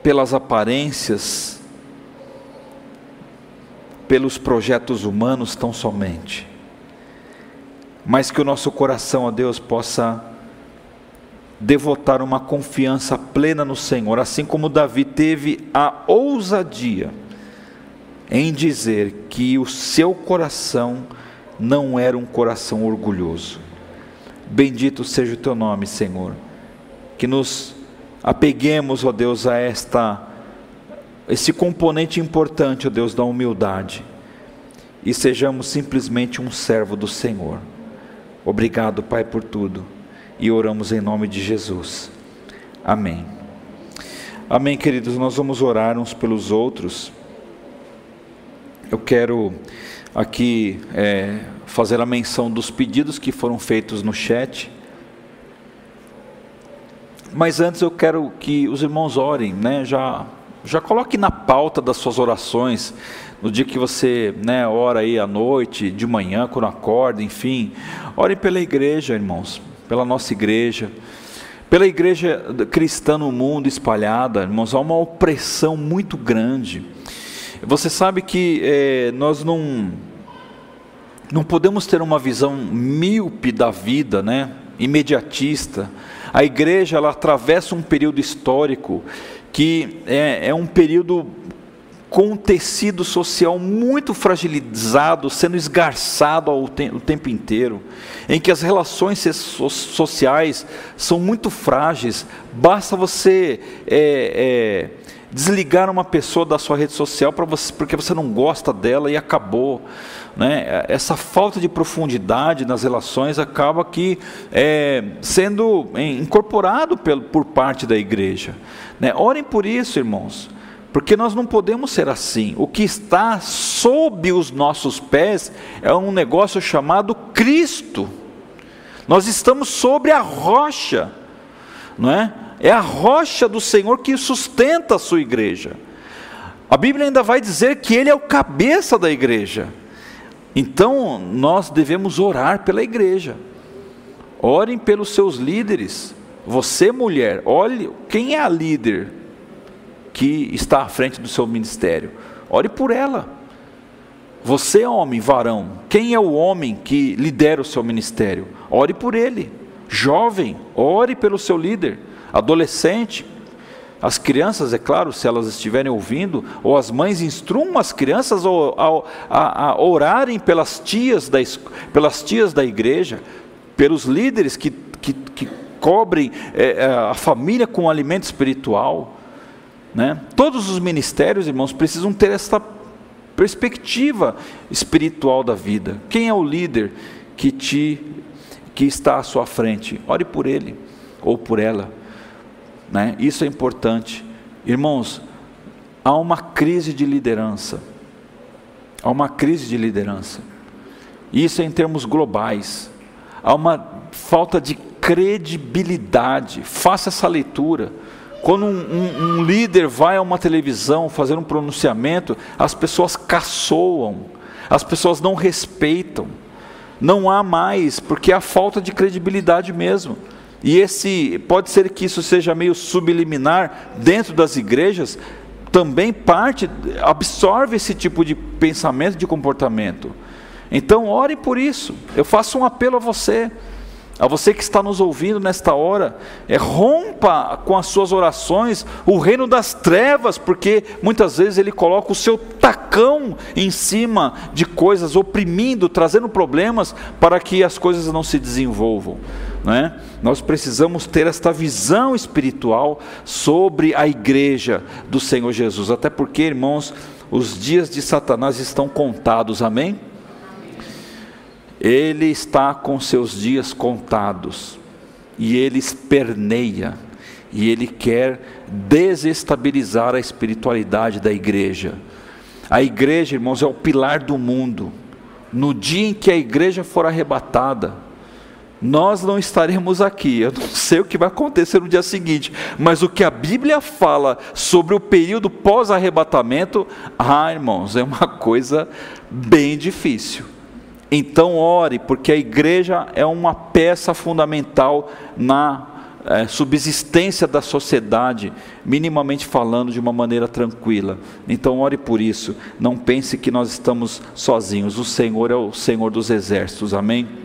[SPEAKER 2] pelas aparências, pelos projetos humanos tão somente, mas que o nosso coração, ó Deus, possa devotar uma confiança plena no Senhor, assim como Davi teve a ousadia em dizer que o seu coração não era um coração orgulhoso. Bendito seja o teu nome, Senhor. Que nos apeguemos, ó Deus, a esta esse componente importante, ó Deus, da humildade. E sejamos simplesmente um servo do Senhor. Obrigado, Pai, por tudo e oramos em nome de Jesus. Amém. Amém, queridos. Nós vamos orar uns pelos outros. Eu quero aqui é, fazer a menção dos pedidos que foram feitos no chat. Mas antes eu quero que os irmãos orem, né? Já, já coloque na pauta das suas orações, no dia que você né, ora aí à noite, de manhã, quando acorda, enfim. Ore pela igreja, irmãos pela nossa igreja, pela igreja cristã no mundo espalhada, irmãos, há uma opressão muito grande. Você sabe que é, nós não, não podemos ter uma visão míope da vida, né? imediatista. A igreja ela atravessa um período histórico que é, é um período com um tecido social muito fragilizado, sendo esgarçado ao te o tempo inteiro, em que as relações so sociais são muito frágeis, basta você é, é, desligar uma pessoa da sua rede social você, porque você não gosta dela e acabou. Né? Essa falta de profundidade nas relações acaba que é, sendo incorporado por, por parte da igreja. Né? Orem por isso, irmãos. Porque nós não podemos ser assim. O que está sob os nossos pés é um negócio chamado Cristo. Nós estamos sobre a rocha, não é? É a rocha do Senhor que sustenta a sua igreja. A Bíblia ainda vai dizer que Ele é o cabeça da igreja. Então nós devemos orar pela igreja. Orem pelos seus líderes. Você, mulher, olhe quem é a líder que está à frente do seu ministério. Ore por ela. Você, homem, varão, quem é o homem que lidera o seu ministério? Ore por ele. Jovem, ore pelo seu líder. Adolescente, as crianças, é claro, se elas estiverem ouvindo, ou as mães instruam as crianças a, a, a orarem pelas tias, da, pelas tias da igreja, pelos líderes que, que, que cobrem é, a família com alimento espiritual. Né? Todos os ministérios, irmãos, precisam ter essa perspectiva espiritual da vida. Quem é o líder que te que está à sua frente? Ore por ele ou por ela. Né? Isso é importante. Irmãos, há uma crise de liderança. Há uma crise de liderança. Isso é em termos globais. Há uma falta de credibilidade. Faça essa leitura. Quando um, um, um, líder vai a uma televisão fazer um pronunciamento, as pessoas caçoam, as pessoas não respeitam, não há mais, porque há falta de credibilidade mesmo. E esse pode ser que isso seja meio subliminar dentro das igrejas, também parte absorve esse tipo de pensamento, de comportamento. Então ore por isso. Eu faço um apelo a você. A você que está nos ouvindo nesta hora, é, rompa com as suas orações o reino das trevas, porque muitas vezes ele coloca o seu tacão em cima de coisas, oprimindo, trazendo problemas para que as coisas não se desenvolvam. Né? Nós precisamos ter esta visão espiritual sobre a igreja do Senhor Jesus, até porque, irmãos, os dias de Satanás estão contados, amém? Ele está com seus dias contados e ele esperneia e ele quer desestabilizar a espiritualidade da igreja. A igreja, irmãos, é o pilar do mundo. No dia em que a igreja for arrebatada, nós não estaremos aqui. Eu não [LAUGHS] sei o que vai acontecer no dia seguinte, mas o que a Bíblia fala sobre o período pós-arrebatamento, ah, irmãos, é uma coisa bem difícil. Então ore, porque a igreja é uma peça fundamental na é, subsistência da sociedade, minimamente falando de uma maneira tranquila. Então ore por isso. Não pense que nós estamos sozinhos. O Senhor é o Senhor dos exércitos. Amém.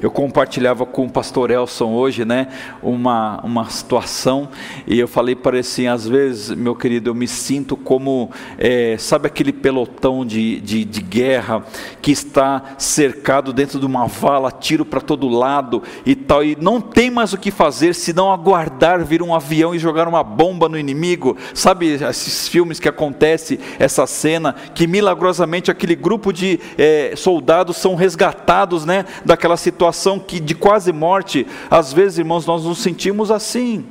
[SPEAKER 2] Eu compartilhava com o pastor Elson hoje, né, uma, uma situação, e eu falei para ele assim: às vezes, meu querido, eu me sinto como, é, sabe aquele pelotão de, de, de, guerra que está cercado dentro de uma vala, tiro para todo lado e tal, e não tem mais o que fazer senão aguardar vir um avião e jogar uma bomba no inimigo. Sabe esses filmes que acontece, essa cena, que milagrosamente aquele grupo de é, soldados são resgatados, né, daquela situação que, de quase morte, às vezes, irmãos, nós nos sentimos assim.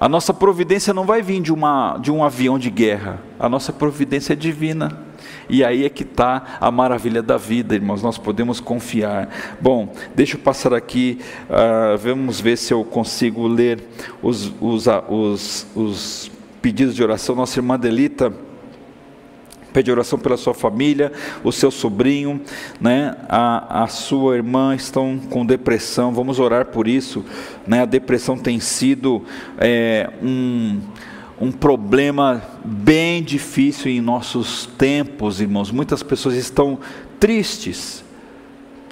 [SPEAKER 2] A nossa providência não vai vir de, uma, de um avião de guerra, a nossa providência é divina. E aí é que está a maravilha da vida, irmãos, nós podemos confiar. Bom, deixa eu passar aqui, uh, vamos ver se eu consigo ler os, os, os, os pedidos de oração. Nossa irmã Delita Pede oração pela sua família, o seu sobrinho, né, a, a sua irmã estão com depressão. Vamos orar por isso. Né? A depressão tem sido é, um, um problema bem difícil em nossos tempos, irmãos. Muitas pessoas estão tristes.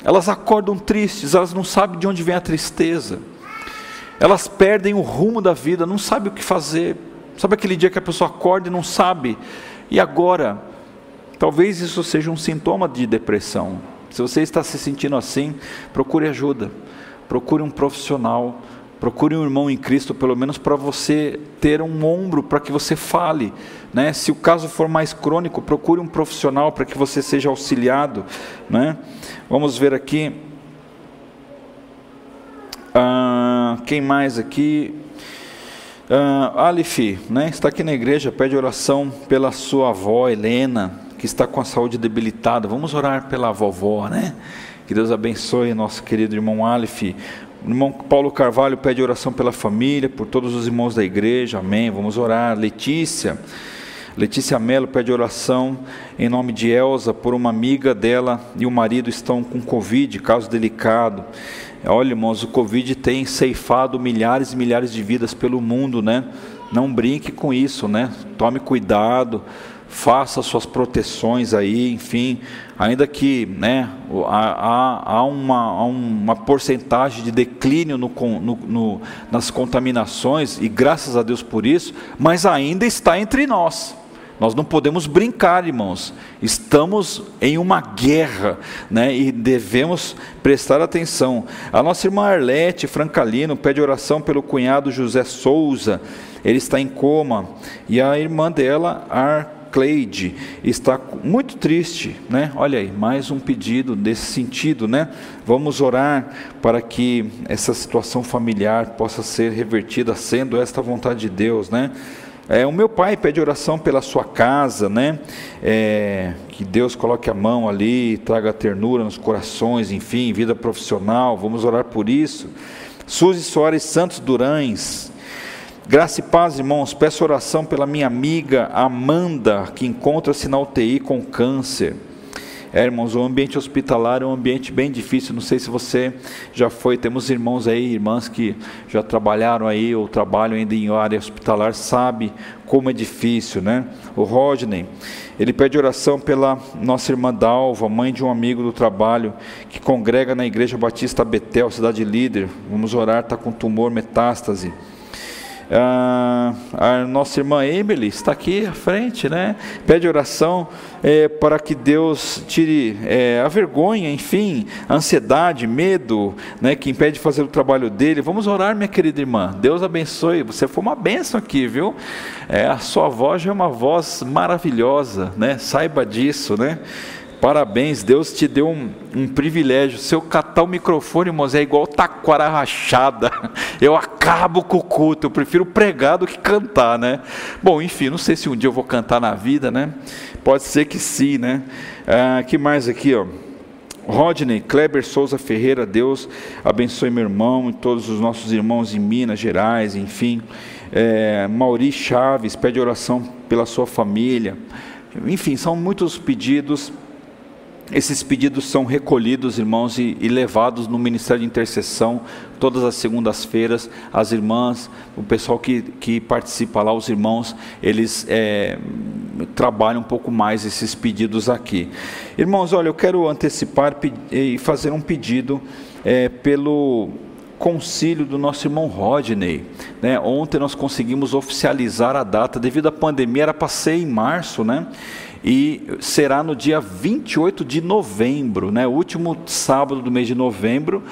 [SPEAKER 2] Elas acordam tristes, elas não sabem de onde vem a tristeza. Elas perdem o rumo da vida, não sabem o que fazer. Sabe aquele dia que a pessoa acorda e não sabe? E agora? Talvez isso seja um sintoma de depressão. Se você está se sentindo assim, procure ajuda, procure um profissional, procure um irmão em Cristo, pelo menos para você ter um ombro para que você fale. Né? Se o caso for mais crônico, procure um profissional para que você seja auxiliado. Né? Vamos ver aqui. Ah, quem mais aqui? Alif, né? está aqui na igreja, pede oração pela sua avó Helena, que está com a saúde debilitada. Vamos orar pela vovó, né? Que Deus abençoe nosso querido irmão Aleph. O irmão Paulo Carvalho pede oração pela família, por todos os irmãos da igreja, amém. Vamos orar. Letícia, Letícia Melo pede oração em nome de Elza, por uma amiga dela e o marido estão com Covid, caso delicado. Olha, irmãos, o Covid tem ceifado milhares e milhares de vidas pelo mundo, né? Não brinque com isso, né? Tome cuidado faça suas proteções aí, enfim, ainda que né, há, há, uma, há uma porcentagem de declínio no, no, no, nas contaminações, e graças a Deus por isso, mas ainda está entre nós. Nós não podemos brincar, irmãos. Estamos em uma guerra, né? E devemos prestar atenção. A nossa irmã Arlete Francalino pede oração pelo cunhado José Souza. Ele está em coma. E a irmã dela, Ar Cleide está muito triste, né? Olha aí, mais um pedido desse sentido, né? Vamos orar para que essa situação familiar possa ser revertida, sendo esta vontade de Deus, né? É, o meu pai pede oração pela sua casa, né? É, que Deus coloque a mão ali, traga ternura nos corações, enfim, vida profissional. Vamos orar por isso. Suzy Soares Santos Durães, Graça e paz, irmãos. Peço oração pela minha amiga Amanda, que encontra-se na UTI com câncer. É, irmãos, o ambiente hospitalar é um ambiente bem difícil. Não sei se você já foi. Temos irmãos aí, irmãs que já trabalharam aí ou trabalham ainda em área hospitalar, sabe como é difícil, né? O Rodney, ele pede oração pela nossa irmã Dalva, mãe de um amigo do trabalho, que congrega na Igreja Batista Betel, cidade líder. Vamos orar, está com tumor metástase. Ah, a nossa irmã Emily está aqui à frente, né? Pede oração é, para que Deus tire é, a vergonha, enfim, a ansiedade, medo, né? Que impede de fazer o trabalho dele. Vamos orar, minha querida irmã. Deus abençoe. Você foi uma bênção aqui, viu? É, a sua voz já é uma voz maravilhosa, né? Saiba disso, né? Parabéns, Deus te deu um, um privilégio. Se eu catar o microfone, irmãos, é igual taquara rachada. [LAUGHS] Eu acabo com o culto. Eu prefiro pregar do que cantar, né? Bom, enfim, não sei se um dia eu vou cantar na vida, né? Pode ser que sim, né? Ah, que mais aqui, ó? Rodney, Kleber Souza Ferreira, Deus abençoe meu irmão e todos os nossos irmãos em Minas Gerais, enfim. É, Mauri Chaves pede oração pela sua família. Enfim, são muitos pedidos esses pedidos são recolhidos, irmãos, e, e, levados no Ministério de Intercessão, todas as segundas-feiras. As irmãs, o pessoal que, que participa lá, os irmãos, eles é, trabalham um pouco mais esses pedidos aqui. Irmãos, olha, eu quero antecipar e fazer um pedido é, pelo concílio do nosso irmão Rodney. Né? Ontem nós conseguimos oficializar a data, devido à pandemia, era para ser em março, né? E será no dia 28 de novembro, né? último sábado do mês de novembro.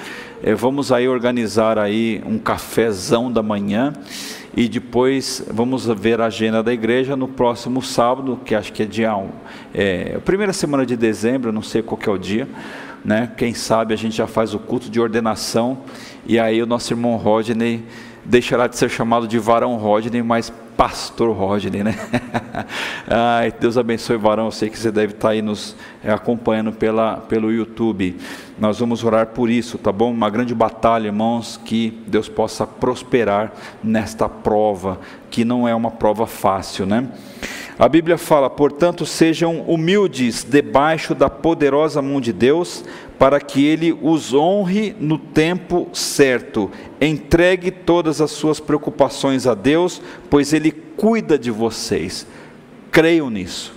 [SPEAKER 2] Eh, vamos aí organizar aí um cafezão da manhã e depois vamos ver a agenda da igreja no próximo sábado, que acho que é dia 1, é, primeira semana de dezembro, não sei qual é o dia, né? Quem sabe a gente já faz o culto de ordenação e aí o nosso irmão Rodney deixará de ser chamado de varão Rodney, mas pastor Rodney, né? [LAUGHS] Ai, Deus abençoe, varão. Eu sei que você deve estar aí nos é, acompanhando pela, pelo YouTube. Nós vamos orar por isso, tá bom? Uma grande batalha, irmãos, que Deus possa prosperar nesta prova, que não é uma prova fácil, né? A Bíblia fala, portanto, sejam humildes debaixo da poderosa mão de Deus, para que Ele os honre no tempo certo. Entregue todas as suas preocupações a Deus, pois Ele cuida de vocês. Creiam nisso.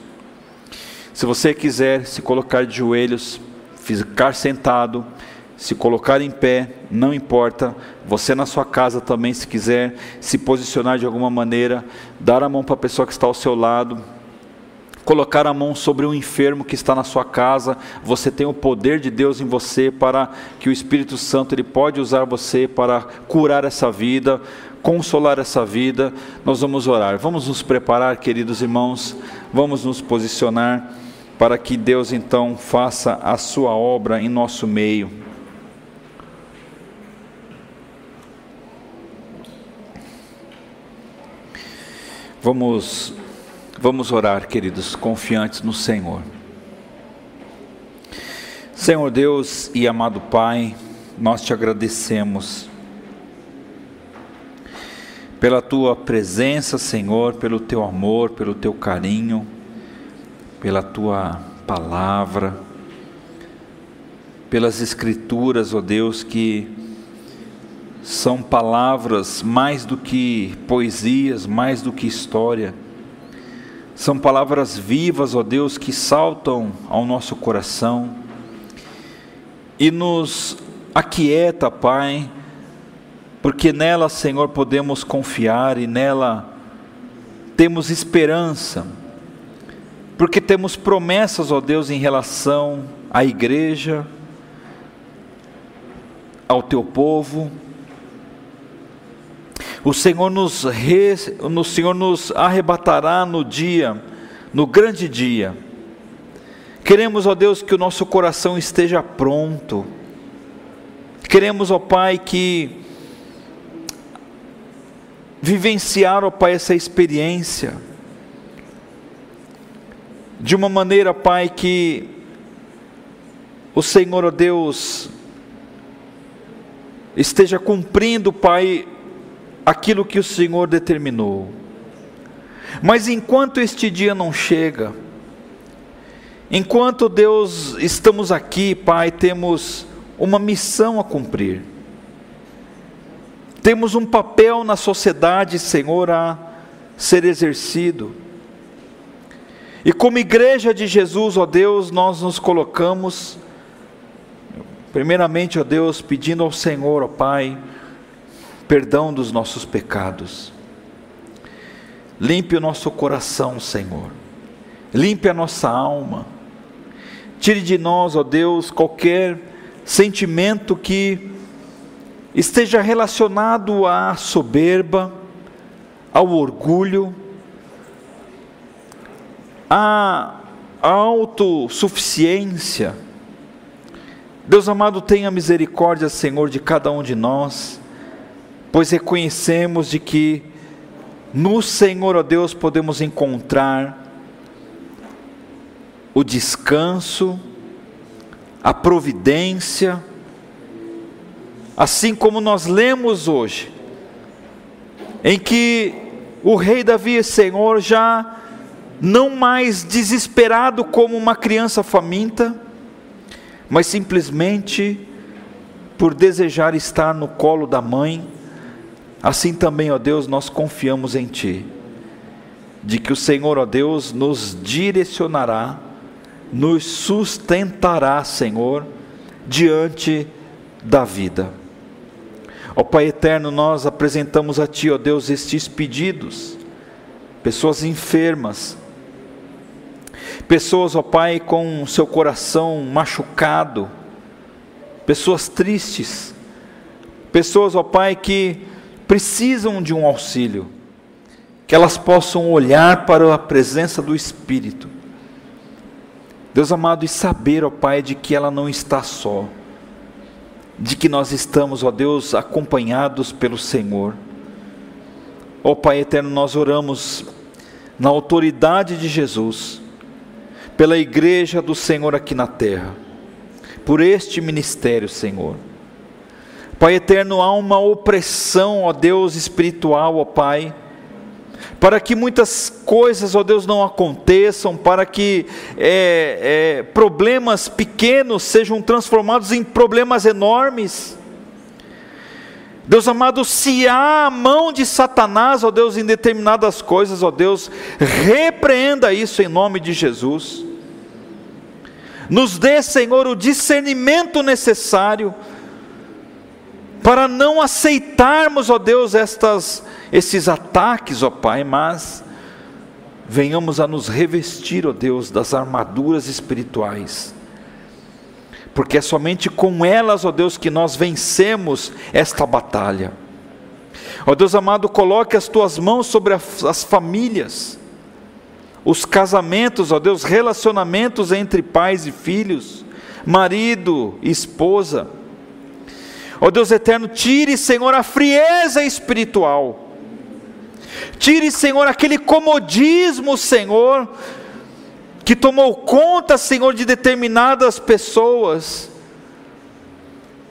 [SPEAKER 2] Se você quiser se colocar de joelhos, ficar sentado, se colocar em pé, não importa. Você na sua casa também, se quiser se posicionar de alguma maneira, dar a mão para a pessoa que está ao seu lado, colocar a mão sobre um enfermo que está na sua casa. Você tem o poder de Deus em você para que o Espírito Santo ele pode usar você para curar essa vida, consolar essa vida. Nós vamos orar. Vamos nos preparar, queridos irmãos. Vamos nos posicionar para que Deus então faça a sua obra em nosso meio. Vamos, vamos orar, queridos, confiantes no Senhor. Senhor Deus e amado Pai, nós te agradecemos pela tua presença, Senhor, pelo teu amor, pelo teu carinho, pela tua palavra, pelas escrituras, ó Deus, que são palavras mais do que poesias, mais do que história. São palavras vivas, ó Deus, que saltam ao nosso coração e nos aquieta, Pai, porque nela, Senhor, podemos confiar e nela temos esperança, porque temos promessas, ó Deus, em relação à igreja, ao teu povo, o Senhor nos, re, o Senhor nos arrebatará no dia, no grande dia. Queremos, ó Deus, que o nosso coração esteja pronto. Queremos, ó Pai, que vivenciar, ó Pai, essa experiência de uma maneira, Pai, que o Senhor, ó Deus, esteja cumprindo, Pai, aquilo que o Senhor determinou. Mas enquanto este dia não chega, Enquanto Deus estamos aqui, Pai, temos uma missão a cumprir. Temos um papel na sociedade, Senhor, a ser exercido. E como igreja de Jesus, ó Deus, nós nos colocamos, primeiramente, ó Deus, pedindo ao Senhor, ó Pai, perdão dos nossos pecados. Limpe o nosso coração, Senhor. Limpe a nossa alma. Tire de nós, ó Deus, qualquer sentimento que esteja relacionado à soberba, ao orgulho, à autossuficiência. Deus amado, tenha misericórdia, Senhor, de cada um de nós, pois reconhecemos de que no Senhor, ó Deus, podemos encontrar o descanso, a providência, assim como nós lemos hoje, em que o rei Davi, Senhor, já não mais desesperado como uma criança faminta, mas simplesmente por desejar estar no colo da mãe, assim também, ó Deus, nós confiamos em Ti, de que o Senhor, ó Deus, nos direcionará, nos sustentará, Senhor, diante da vida. Ó Pai eterno, nós apresentamos a Ti, ó Deus, estes pedidos, pessoas enfermas, Pessoas, ó Pai, com seu coração machucado, pessoas tristes, pessoas, ó Pai, que precisam de um auxílio, que elas possam olhar para a presença do Espírito. Deus amado, e saber, ó Pai, de que ela não está só, de que nós estamos, ó Deus, acompanhados pelo Senhor. Ó Pai eterno, nós oramos na autoridade de Jesus pela igreja do Senhor aqui na terra, por este ministério, Senhor. Pai eterno, há uma opressão, ó Deus espiritual, ó Pai, para que muitas coisas, ó Deus, não aconteçam, para que é, é, problemas pequenos sejam transformados em problemas enormes. Deus amado, se há a mão de Satanás, ó Deus, em determinadas coisas, ó Deus, repreenda isso em nome de Jesus. Nos dê, Senhor, o discernimento necessário para não aceitarmos, ó Deus, estas, esses ataques, ó Pai, mas venhamos a nos revestir, ó Deus, das armaduras espirituais porque é somente com elas, ó Deus, que nós vencemos esta batalha. Ó Deus amado, coloque as tuas mãos sobre as famílias, os casamentos, ó Deus, relacionamentos entre pais e filhos, marido e esposa. Ó Deus eterno, tire, Senhor, a frieza espiritual. Tire, Senhor, aquele comodismo, Senhor, que tomou conta, Senhor, de determinadas pessoas.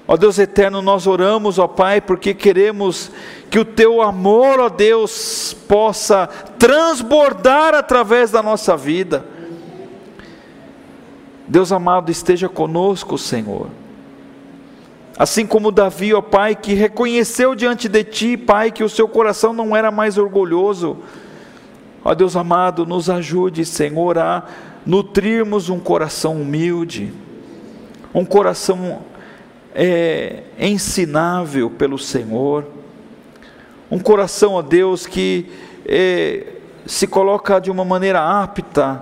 [SPEAKER 2] Ó Deus eterno, nós oramos, ó Pai, porque queremos que o teu amor, ó Deus, possa transbordar através da nossa vida. Deus amado, esteja conosco, Senhor. Assim como Davi, ó Pai, que reconheceu diante de Ti, Pai, que o seu coração não era mais orgulhoso, Ó Deus amado, nos ajude, Senhor, a nutrirmos um coração humilde, um coração é, ensinável pelo Senhor, um coração, ó Deus, que é, se coloca de uma maneira apta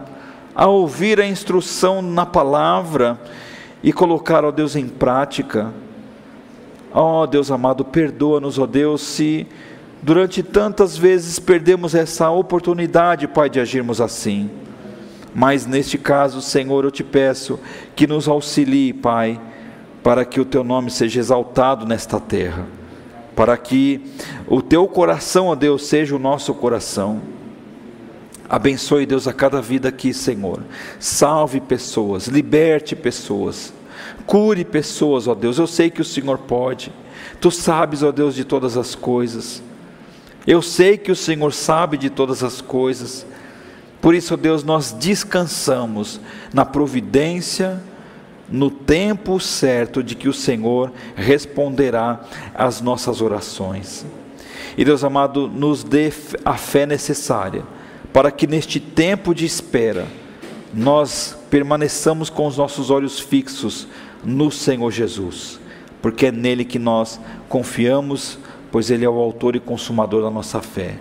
[SPEAKER 2] a ouvir a instrução na palavra e colocar, ó Deus, em prática. Ó Deus amado, perdoa-nos, ó Deus, se Durante tantas vezes perdemos essa oportunidade, Pai, de agirmos assim. Mas neste caso, Senhor, eu te peço que nos auxilie, Pai, para que o teu nome seja exaltado nesta terra, para que o teu coração, ó Deus, seja o nosso coração. Abençoe, Deus, a cada vida aqui, Senhor. Salve pessoas, liberte pessoas, cure pessoas, ó Deus. Eu sei que o Senhor pode. Tu sabes, ó Deus, de todas as coisas. Eu sei que o Senhor sabe de todas as coisas. Por isso, Deus, nós descansamos na providência, no tempo certo de que o Senhor responderá às nossas orações. E Deus amado, nos dê a fé necessária para que neste tempo de espera nós permaneçamos com os nossos olhos fixos no Senhor Jesus, porque é nele que nós confiamos, pois ele é o autor e consumador da nossa fé.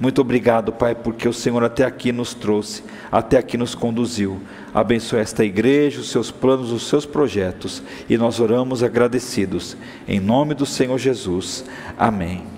[SPEAKER 2] Muito obrigado, Pai, porque o Senhor até aqui nos trouxe, até aqui nos conduziu. Abençoe esta igreja, os seus planos, os seus projetos, e nós oramos agradecidos. Em nome do Senhor Jesus. Amém.